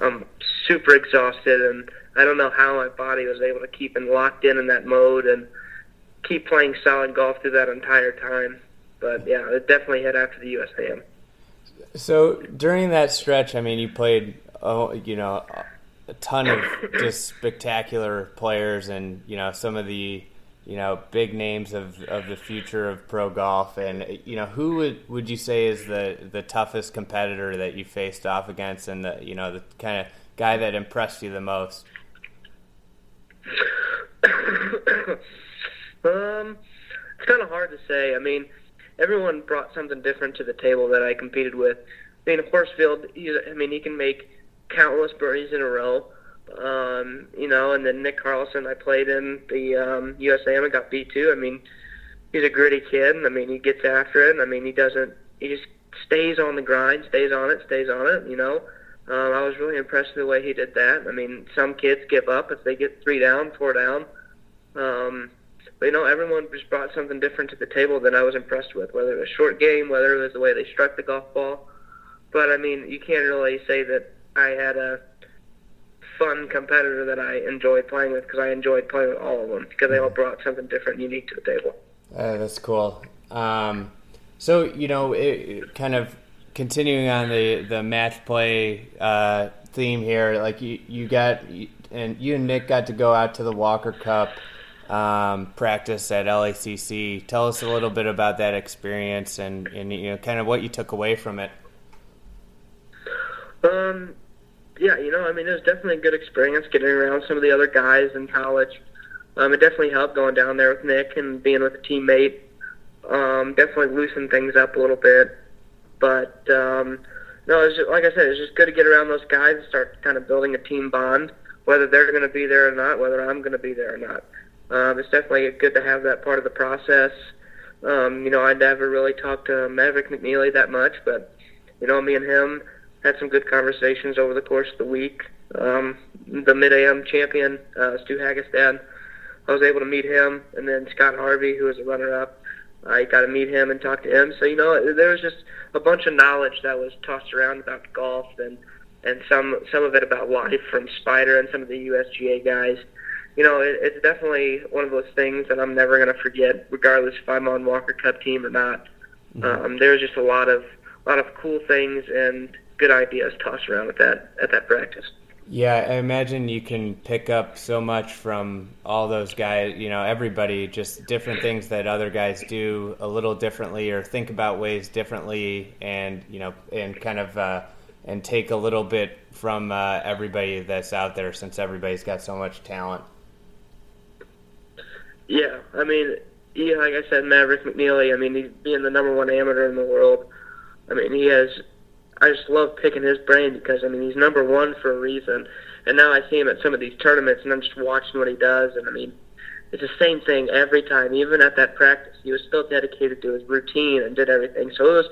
I'm super exhausted and I don't know how my body was able to keep and locked in in that mode. And keep playing solid golf through that entire time. But yeah, it definitely hit after the USAM. So during that stretch, I mean, you played, oh, you know, a ton of just spectacular players, and you know, some of the, you know, big names of, of the future of pro golf. And you know, who would would you say is the the toughest competitor that you faced off against, and the you know the kind of guy that impressed you the most? *coughs* um, it's kind of hard to say. I mean, everyone brought something different to the table that I competed with. I mean, Horsfield, I mean, he can make countless birdies in a row. Um, you know, and then Nick Carlson, I played in the um, USAM and got beat too. I mean, he's a gritty kid. I mean, he gets after it. I mean, he doesn't. He just stays on the grind, stays on it, stays on it. You know, um, I was really impressed with the way he did that. I mean, some kids give up if they get three down, four down. Um, you know, everyone just brought something different to the table that I was impressed with. Whether it was a short game, whether it was the way they struck the golf ball. But I mean, you can't really say that I had a fun competitor that I enjoyed playing with because I enjoyed playing with all of them because they all brought something different and unique to the table. Uh, that's cool. Um, so you know, it, kind of continuing on the the match play uh, theme here, like you you got and you and Nick got to go out to the Walker Cup um, practice at LACC. Tell us a little bit about that experience and and you know kind of what you took away from it. Um, yeah, you know, I mean, it was definitely a good experience getting around some of the other guys in college. Um, it definitely helped going down there with Nick and being with a teammate. Um, definitely loosened things up a little bit. But um, no, it's just, like I said, it's just good to get around those guys and start kind of building a team bond, whether they're going to be there or not, whether I'm going to be there or not. Um, it's definitely good to have that part of the process. Um, you know, I never really talked to Maverick McNealy that much, but you know, me and him had some good conversations over the course of the week. Um, the Mid AM champion, uh, Stu Hagestad, I was able to meet him, and then Scott Harvey, who was a runner-up, I got to meet him and talk to him. So you know, there was just a bunch of knowledge that was tossed around about golf, and and some some of it about life from Spider and some of the USGA guys. You know, it, it's definitely one of those things that I'm never going to forget, regardless if I'm on Walker Cup team or not. Mm-hmm. Um, there's just a lot of a lot of cool things and good ideas tossed around at that at that practice. Yeah, I imagine you can pick up so much from all those guys. You know, everybody just different things that other guys do a little differently or think about ways differently, and you know, and kind of uh, and take a little bit from uh, everybody that's out there since everybody's got so much talent. Yeah, I mean, yeah, like I said, Maverick McNealy. I mean, he's being the number one amateur in the world. I mean, he has I just love picking his brain because I mean he's number one for a reason. And now I see him at some of these tournaments, and I'm just watching what he does. And I mean, it's the same thing every time. Even at that practice, he was still dedicated to his routine and did everything. So it was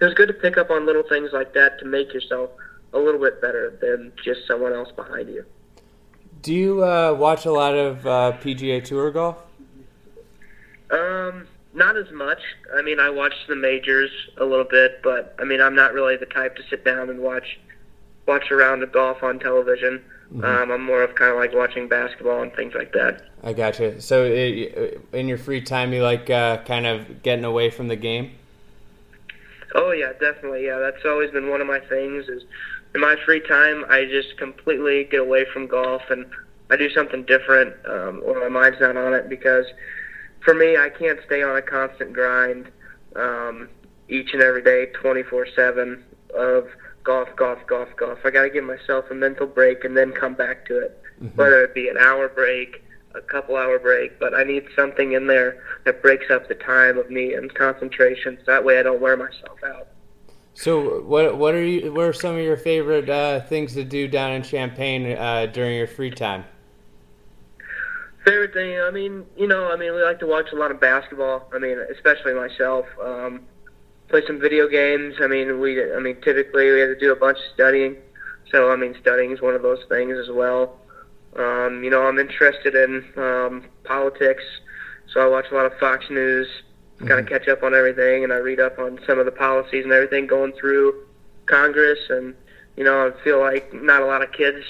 it was good to pick up on little things like that to make yourself a little bit better than just someone else behind you. Do you uh, watch a lot of uh, PGA Tour golf? Um, not as much. I mean, I watch the majors a little bit, but I mean, I'm not really the type to sit down and watch watch a round of golf on television. Mm-hmm. Um, I'm more of kind of like watching basketball and things like that. I gotcha. So, it, in your free time, you like uh, kind of getting away from the game? Oh yeah, definitely. Yeah, that's always been one of my things. Is in my free time, I just completely get away from golf and I do something different um, when my mind's not on it because for me, I can't stay on a constant grind um, each and every day, 24/7 of golf, golf, golf, golf. I got to give myself a mental break and then come back to it, mm-hmm. whether it be an hour break, a couple hour break. But I need something in there that breaks up the time of me and concentration, so that way I don't wear myself out. So, what what are you? What are some of your favorite uh, things to do down in Champaign uh, during your free time? Favorite thing, I mean, you know, I mean, we like to watch a lot of basketball. I mean, especially myself. Um, play some video games. I mean, we, I mean, typically we have to do a bunch of studying. So, I mean, studying is one of those things as well. Um, you know, I'm interested in um, politics, so I watch a lot of Fox News, mm-hmm. kind of catch up on everything, and I read up on some of the policies and everything going through Congress. And you know, I feel like not a lot of kids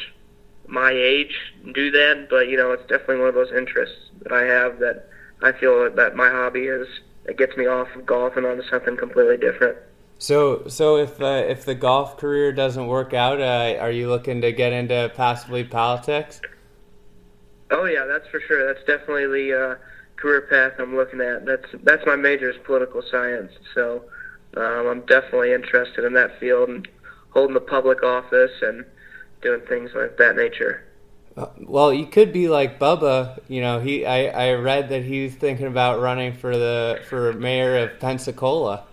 my age do that, but you know, it's definitely one of those interests that I have that I feel that my hobby is it gets me off of golf and onto something completely different. So, so if uh, if the golf career doesn't work out, uh, are you looking to get into possibly politics? Oh yeah, that's for sure. That's definitely the uh, career path I'm looking at. That's that's my major is political science. So um, I'm definitely interested in that field and holding the public office and doing things like that nature. Uh, well, you could be like Bubba. You know, he I, I read that he's thinking about running for the for mayor of Pensacola.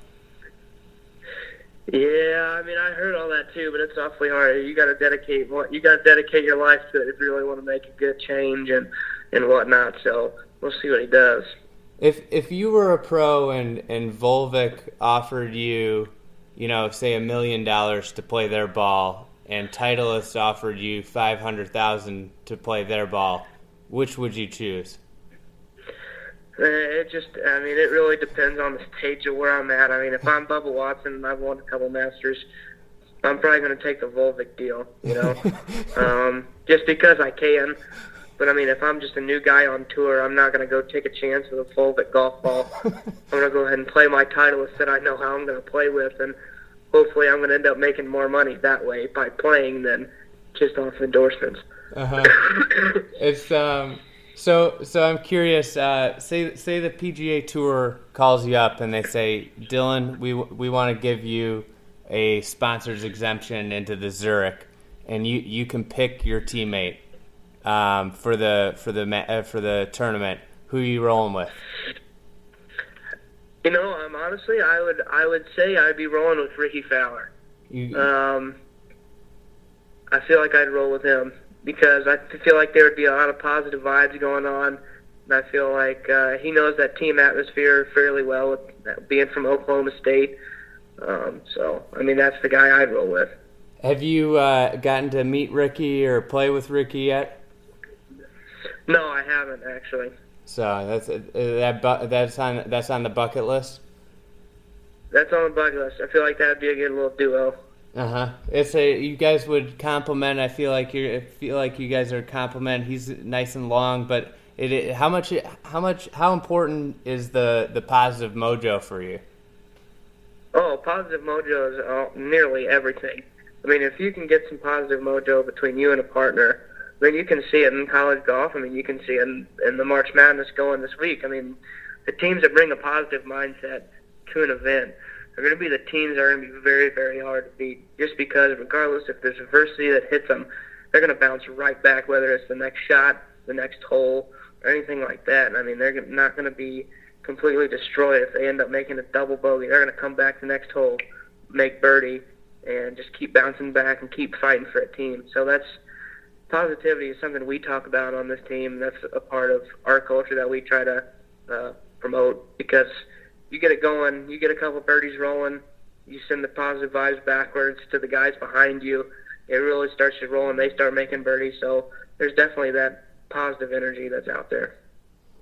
Yeah, I mean, I heard all that too, but it's awfully hard. You got to dedicate what you got to dedicate your life to it if you really want to make a good change and and whatnot. So we'll see what he does. If if you were a pro and and Volvik offered you, you know, say a million dollars to play their ball, and Titleist offered you five hundred thousand to play their ball, which would you choose? Uh, it just, I mean, it really depends on the stage of where I'm at. I mean, if I'm Bubba Watson and I've won a couple Masters, I'm probably going to take the Volvik deal, you know, *laughs* um, just because I can. But I mean, if I'm just a new guy on tour, I'm not going to go take a chance with a Volvik golf ball. *laughs* I'm going to go ahead and play my Titleist that I know how I'm going to play with, and hopefully, I'm going to end up making more money that way by playing than just off endorsements. Uh-huh. *laughs* it's um so, so I'm curious. Uh, say, say the PGA Tour calls you up and they say, "Dylan, we we want to give you a sponsors exemption into the Zurich, and you you can pick your teammate um, for the for the uh, for the tournament. Who are you rolling with?" You know, um, honestly, I would I would say I'd be rolling with Rickie Fowler. You, Um, I feel like I'd roll with him because I feel like there would be a lot of positive vibes going on. And I feel like uh, he knows that team atmosphere fairly well, with being from Oklahoma State. Um, so, I mean, that's the guy I'd roll with. have you uh, gotten to meet Rickie or play with Rickie yet? No, I haven't actually. So that's uh, that bu- that's on that's on the bucket list. That's on the bucket list. I feel like that'd be a good little duo. Uh huh. It's a you guys would compliment. I feel like you I feel like you guys are compliment. He's nice and long, but it, it how much how much how important is the the positive mojo for you? Oh, positive mojo is uh, nearly everything. I mean, if you can get some positive mojo between you and a partner, I mean, you can see it in college golf. I mean, you can see it in, in the March Madness going this week. I mean, the teams that bring a positive mindset to an event are going to be the teams that are going to be very, very hard to beat. Just because, regardless if there's adversity that hits them, they're going to bounce right back, whether it's the next shot, the next hole, or anything like that. I mean, they're not going to be completely destroyed if they end up making a double bogey. They're going to come back the next hole, make birdie, and just keep bouncing back and keep fighting for a team. So that's positivity is something we talk about on this team. That's a part of our culture that we try to uh, promote because you get it going, you get a couple birdies rolling, you send the positive vibes backwards to the guys behind you. It really starts to roll, and they start making birdies. So there's definitely that positive energy that's out there.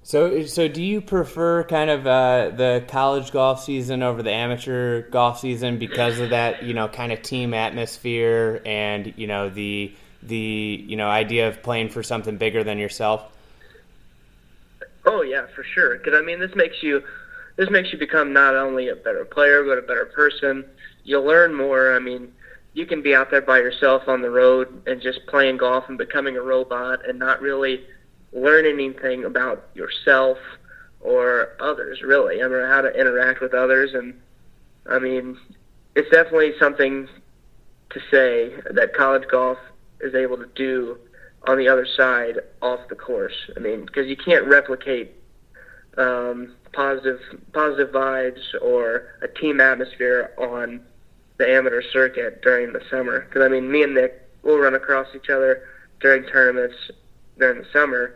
So so do you prefer kind of uh, the college golf season over the amateur golf season because of that you know kind of team atmosphere and you know the the you know idea of playing for something bigger than yourself? Oh yeah, for sure. Because I mean, this makes you this makes you become not only a better player but a better person. You'll learn more. I mean, you can be out there by yourself on the road and just playing golf and becoming a robot and not really learn anything about yourself or others. Really, I mean, how to interact with others, and I mean, it's definitely something to say that college golf is able to do on the other side off the course. I mean, because you can't replicate um, positive positive vibes or a team atmosphere on the amateur circuit during the summer. Because I mean, me and Nick will run across each other during tournaments during the summer,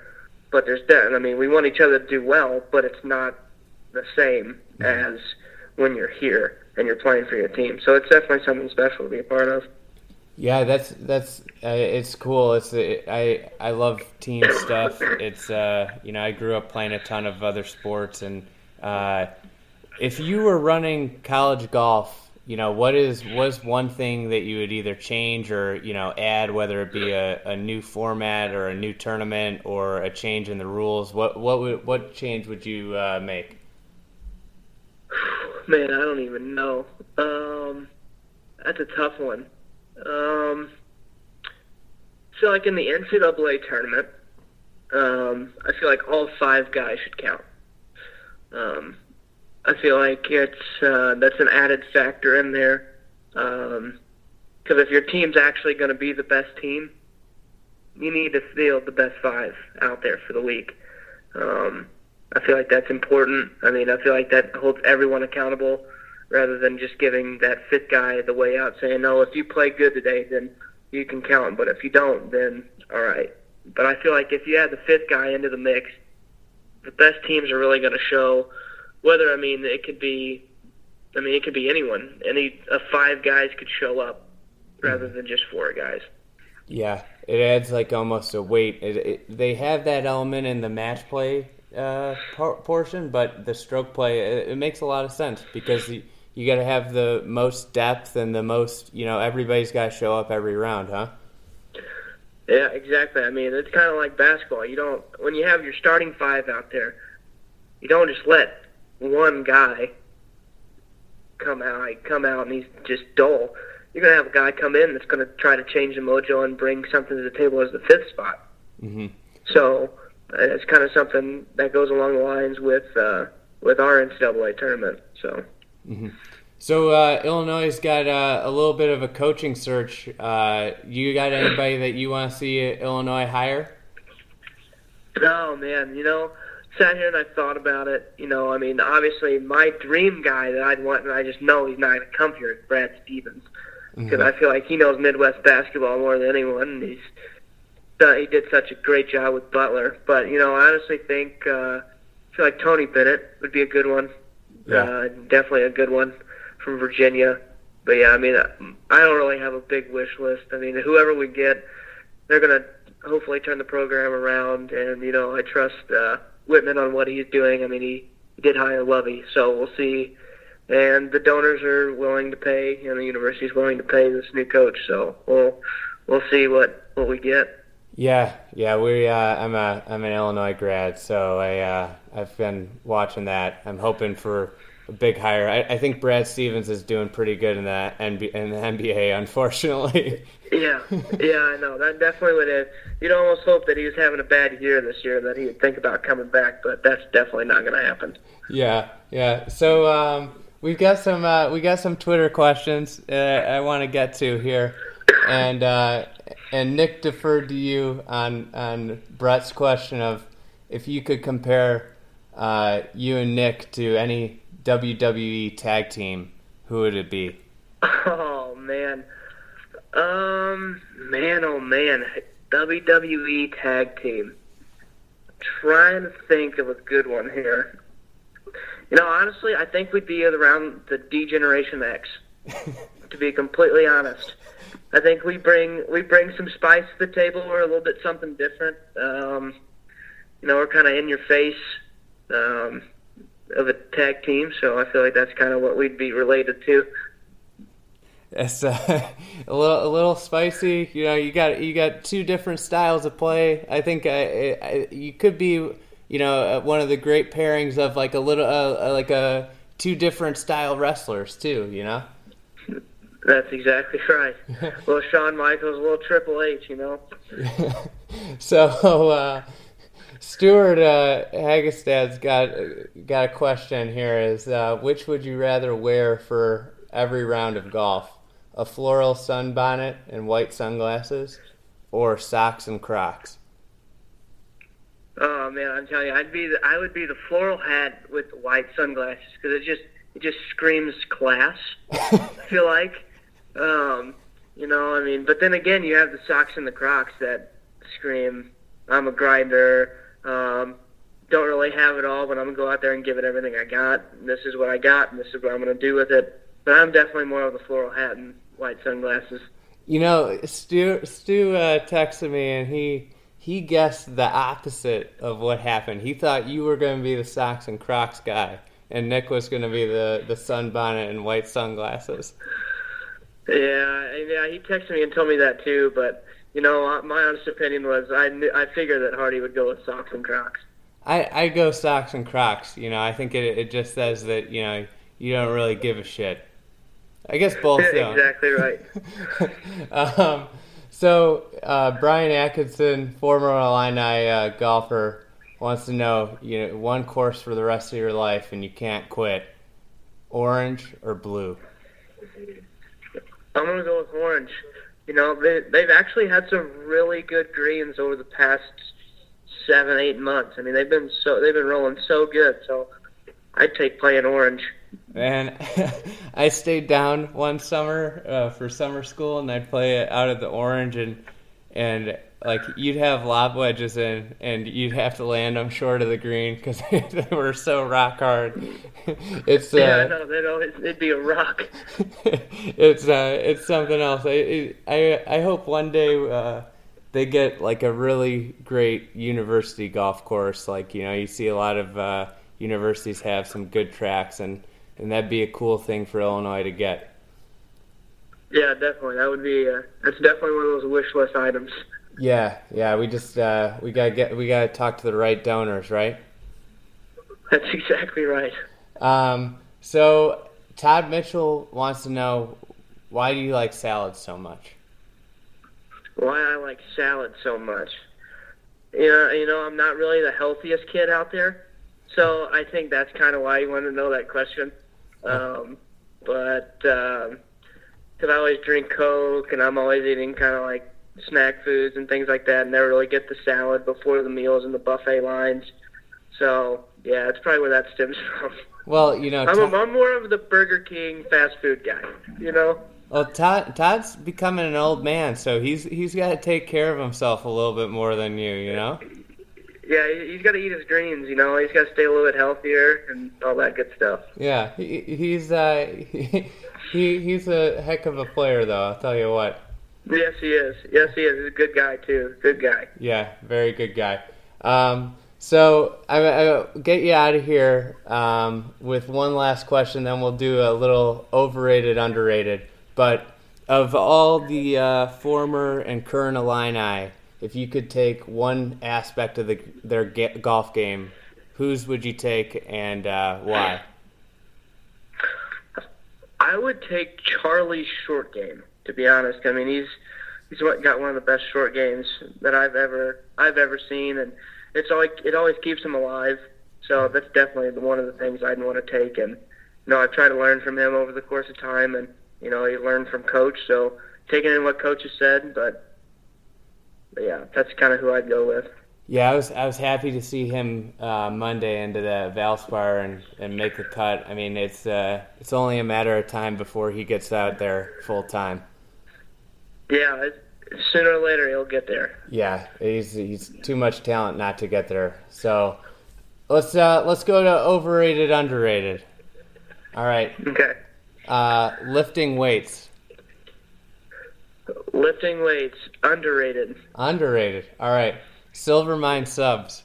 but there's that. I mean, we want each other to do well, but it's not the same as when you're here and you're playing for your team. So it's definitely something special to be a part of. Yeah, that's that's uh, it's cool. It's uh, I I love team stuff. It's uh you know I grew up playing a ton of other sports, and uh, if you were running college golf, you know, what is was one thing that you would either change or you know add, whether it be a, a new format or a new tournament or a change in the rules? What what would what change would you uh, make? Man, I don't even know. Um, that's a tough one. Um, so like in the NCAA tournament, um, I feel like all five guys should count. Um, I feel like it's uh, that's an added factor in there. Because um, if your team's actually going to be the best team, you need to field the best five out there for the week. Um, I feel like that's important. I mean, I feel like that holds everyone accountable rather than just giving that fifth guy the way out saying, no, if you play good today, then you can count. But if you don't, then all right. But I feel like if you add the fifth guy into the mix, the best teams are really going to show whether, I mean, it could be, I mean, it could be anyone. Any of five guys could show up rather than just four guys. Yeah, it adds like almost a weight. It, it, they have that element in the match play uh, por- portion, but the stroke play it, it, makes a lot of sense because you, you got to have the most depth and the most. You know, everybody's got to show up every round, huh? Yeah, exactly. I mean, it's kind of like basketball. You don't when you have your starting five out there, you don't just let one guy come out like, come out and he's just dull. You're gonna have a guy come in that's gonna try to change the mojo and bring something to the table as the fifth spot. Mm-hmm. So it's kind of something that goes along the lines with uh, with our NCAA tournament. So. Mm-hmm. So uh, Illinois has got uh, a little bit of a coaching search. Uh, you got anybody that you want to see Illinois hire? Oh man, you know, sat here and I thought about it. You know, I mean, obviously my dream guy that I'd want, and I just know he's not going to come here, is Brad Stevens, because mm-hmm. I feel like he knows Midwest basketball more than anyone. And he's uh, he did such a great job with Butler. But you know, I honestly think uh, I feel like Tony Bennett would be a good one. Yeah. Uh, definitely a good one from Virginia. But yeah, I mean, I don't really have a big wish list. I mean, whoever we get, they're gonna hopefully turn the program around. And you know, I trust uh, Whitman on what he's doing. I mean, he, he did hire Lovie, so we'll see. And the donors are willing to pay, and the university's willing to pay this new coach. So we'll we'll see what what we get. Yeah, yeah, we. Uh, I'm a I'm an Illinois grad, so I uh, I've been watching that. I'm hoping for a big hire. I, I think Brad Stevens is doing pretty good in that NBA, in the NBA, *laughs* unfortunately. yeah, yeah, I know that definitely would. Have, you'd almost hope that he was having a bad year this year, that he would think about coming back, but that's definitely not going to happen. Yeah, yeah. So um, we've got some uh, we got some Twitter questions uh, I want to get to here, and uh, and Nick deferred to you on on Brett's question of if you could compare uh, you and Nick to any WWE tag team, who would it be? *laughs* Oh man, um, man, oh man, WWE tag team. trying to think of a good one here. You know, honestly, I think we'd be around the D Generation X. *laughs* to be completely honest. I think we bring we bring some spice to the table. We're a little bit something different. Um, you know, we're kind of in your face um, of a tag team, so I feel like that's kind of what we'd be related to. It's uh, *laughs* a little a little spicy. You know, you got you got two different styles of play. I think I, uh, I, you could be, you know, uh, one of the great pairings of like a little uh, like a two different style wrestlers too. You know. That's exactly right. *laughs* well, Shawn Michaels, a little Triple H, you know. *laughs* so, uh, Stewart uh, Hagestad's got got a question here: Is uh, which would you rather wear for every round of golf? A floral sunbonnet and white sunglasses, or socks and Crocs? Oh man, I'm telling you, I'd be the, I would be the floral hat with white sunglasses because it just it just screams class. *laughs* I feel like. Um, you know, I mean, but then again, you have the socks and the Crocs that scream, "I'm a grinder." Um, don't really have it all, but I'm gonna go out there and give it everything I got. This is what I got, and this is what I'm gonna do with it. But I'm definitely more of the floral hat and white sunglasses. You know, Stu Stu uh, texted me, and he he guessed the opposite of what happened. He thought you were to be the socks and Crocs guy, and Nick was to be the the sunbonnet and white sunglasses. Yeah, yeah. He texted me and told me that too. But you know, uh, my honest opinion was I knew, I figured that Hardy would go with socks and Crocs. I I go socks and Crocs. You know, I think it it just says that you know you don't really give a shit. I guess *laughs* both exactly right. *laughs* um, so uh, Brian Atkinson, former Illini uh, golfer, wants to know you know one course for the rest of your life and you can't quit. Orange or blue? I'm gonna go with orange. You know, they they've actually had some really good greens over the past seven, eight months. I mean, they've been so they've been rolling so good. So I'd take playing orange. And *laughs* I stayed down one summer uh, for summer school, and I'd play out of the orange, and and like you'd have lob wedges in, and you'd have to land them short of the green because *laughs* they were so rock hard. *laughs* It's uh, yeah, I know. They'd always it'd be a rock. *laughs* it's uh, it's something else. I I I hope one day uh, they get like a really great university golf course. Like you know, you see a lot of uh, universities have some good tracks, and and that'd be a cool thing for Illinois to get. Yeah, definitely. That would be. Uh, that's definitely one of those wish list items. Yeah, yeah. We just uh, we gotta get we gotta talk to the right donors, right? That's exactly right. Um, so Todd Mitchell wants to know why do you like salad so much? Why I like salad so much? You know, you know, I'm not really the healthiest kid out there, so I think that's kind of why you want to know that question. Um, but because um, I always drink Coke and I'm always eating kind of like snack foods and things like that, and never really get the salad before the meals and the buffet lines. So yeah, it's probably where that stems *laughs* from. Well, you know, I'm, I'm more of the Burger King fast food guy. You know. Well, Todd, Todd's becoming an old man, so he's he's got to take care of himself a little bit more than you, you know. Yeah, he's got to eat his greens. You know, he's got to stay a little bit healthier and all that good stuff. Yeah, he, he's uh, he, *laughs* he he's a heck of a player, though. I'll tell you what. Yes, he is. Yes, he is. He's a good guy too. Good guy. Yeah, very good guy. Um, so I, will get you out of here um, with one last question, then we'll do a little overrated, underrated. But of all the uh, former and current Illini, if you could take one aspect of the, their ga- golf game, whose would you take and uh, why? I would take Charlie's short game. To be honest, I mean he's he's got one of the best short games that I've ever I've ever seen, and it's always it always keeps him alive. So that's definitely one of the things I'd want to take. And you know, I've tried to learn from him over the course of time, and you know, he learned from coach. So taking in what coach has said, but, but yeah, that's kind of who I'd go with. Yeah, I was I was happy to see him uh, Monday into the Valspar and, and make the cut. I mean, it's uh, it's only a matter of time before he gets out there full time. Yeah, sooner or later he'll get there. Yeah, he's he's too much talent not to get there. So let's uh, let's go to overrated, underrated. All right. Okay. Uh, lifting weights. Lifting weights underrated. Underrated. All right. Silver Mine subs.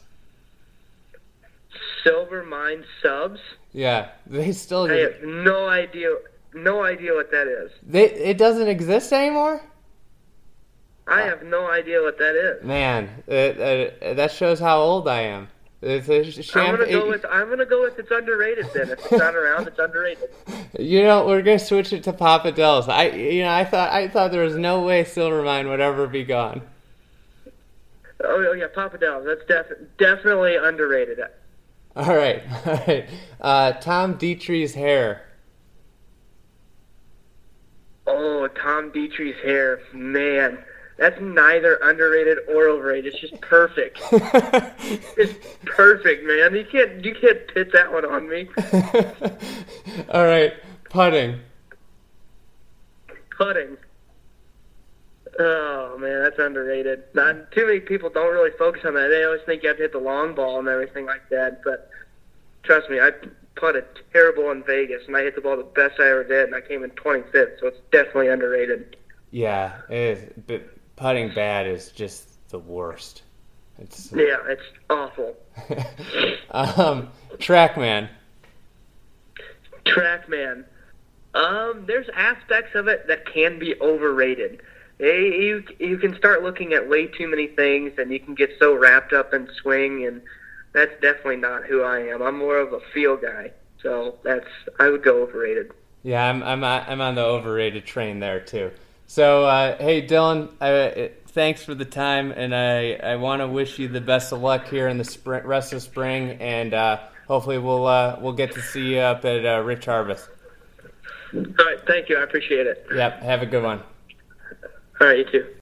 Silver Mine subs. Yeah, they still. I have no idea. No idea what that is. They it doesn't exist anymore. I have no idea what that is. Man, it, that shows how old I am. It's a champ- I'm gonna go with I'm gonna go with it's underrated. Then if it's not around, it's underrated. *laughs* You know, we're gonna switch it to Papa Del's. I you know I thought I thought there was no way Silvermine would ever be gone. Oh, oh yeah, Papa Del's. That's def- definitely underrated. All right, *laughs* all right. Uh, Tom Detry's hair. Oh, Tom Detry's hair, man. That's neither underrated or overrated. It's just perfect. *laughs* it's perfect, man. You can't you can't pit that one on me. *laughs* All right, putting. Putting. Oh man, that's underrated. Not too many people don't really focus on that. They always think you have to hit the long ball and everything like that. But trust me, I putted terrible in Vegas, and I hit the ball the best I ever did, and I came in 25th. So it's definitely underrated. Yeah, it is. But putting bad is just the worst. It's yeah, it's awful. *laughs* um, TrackMan. TrackMan. Um, there's aspects of it that can be overrated. Eh, You you can start looking at way too many things, and you can get so wrapped up in swing, and that's definitely not who I am. I'm more of a feel guy, so that's I would go overrated. Yeah, I'm I'm I'm on the overrated train there too. So uh, hey, Dylan, uh, thanks for the time, and I I want to wish you the best of luck here in the spring, rest of spring, and uh, hopefully we'll uh, we'll get to see you up at uh, Rich Harvest. All right, thank you. I appreciate it. Yep, have a good one. All right, you too.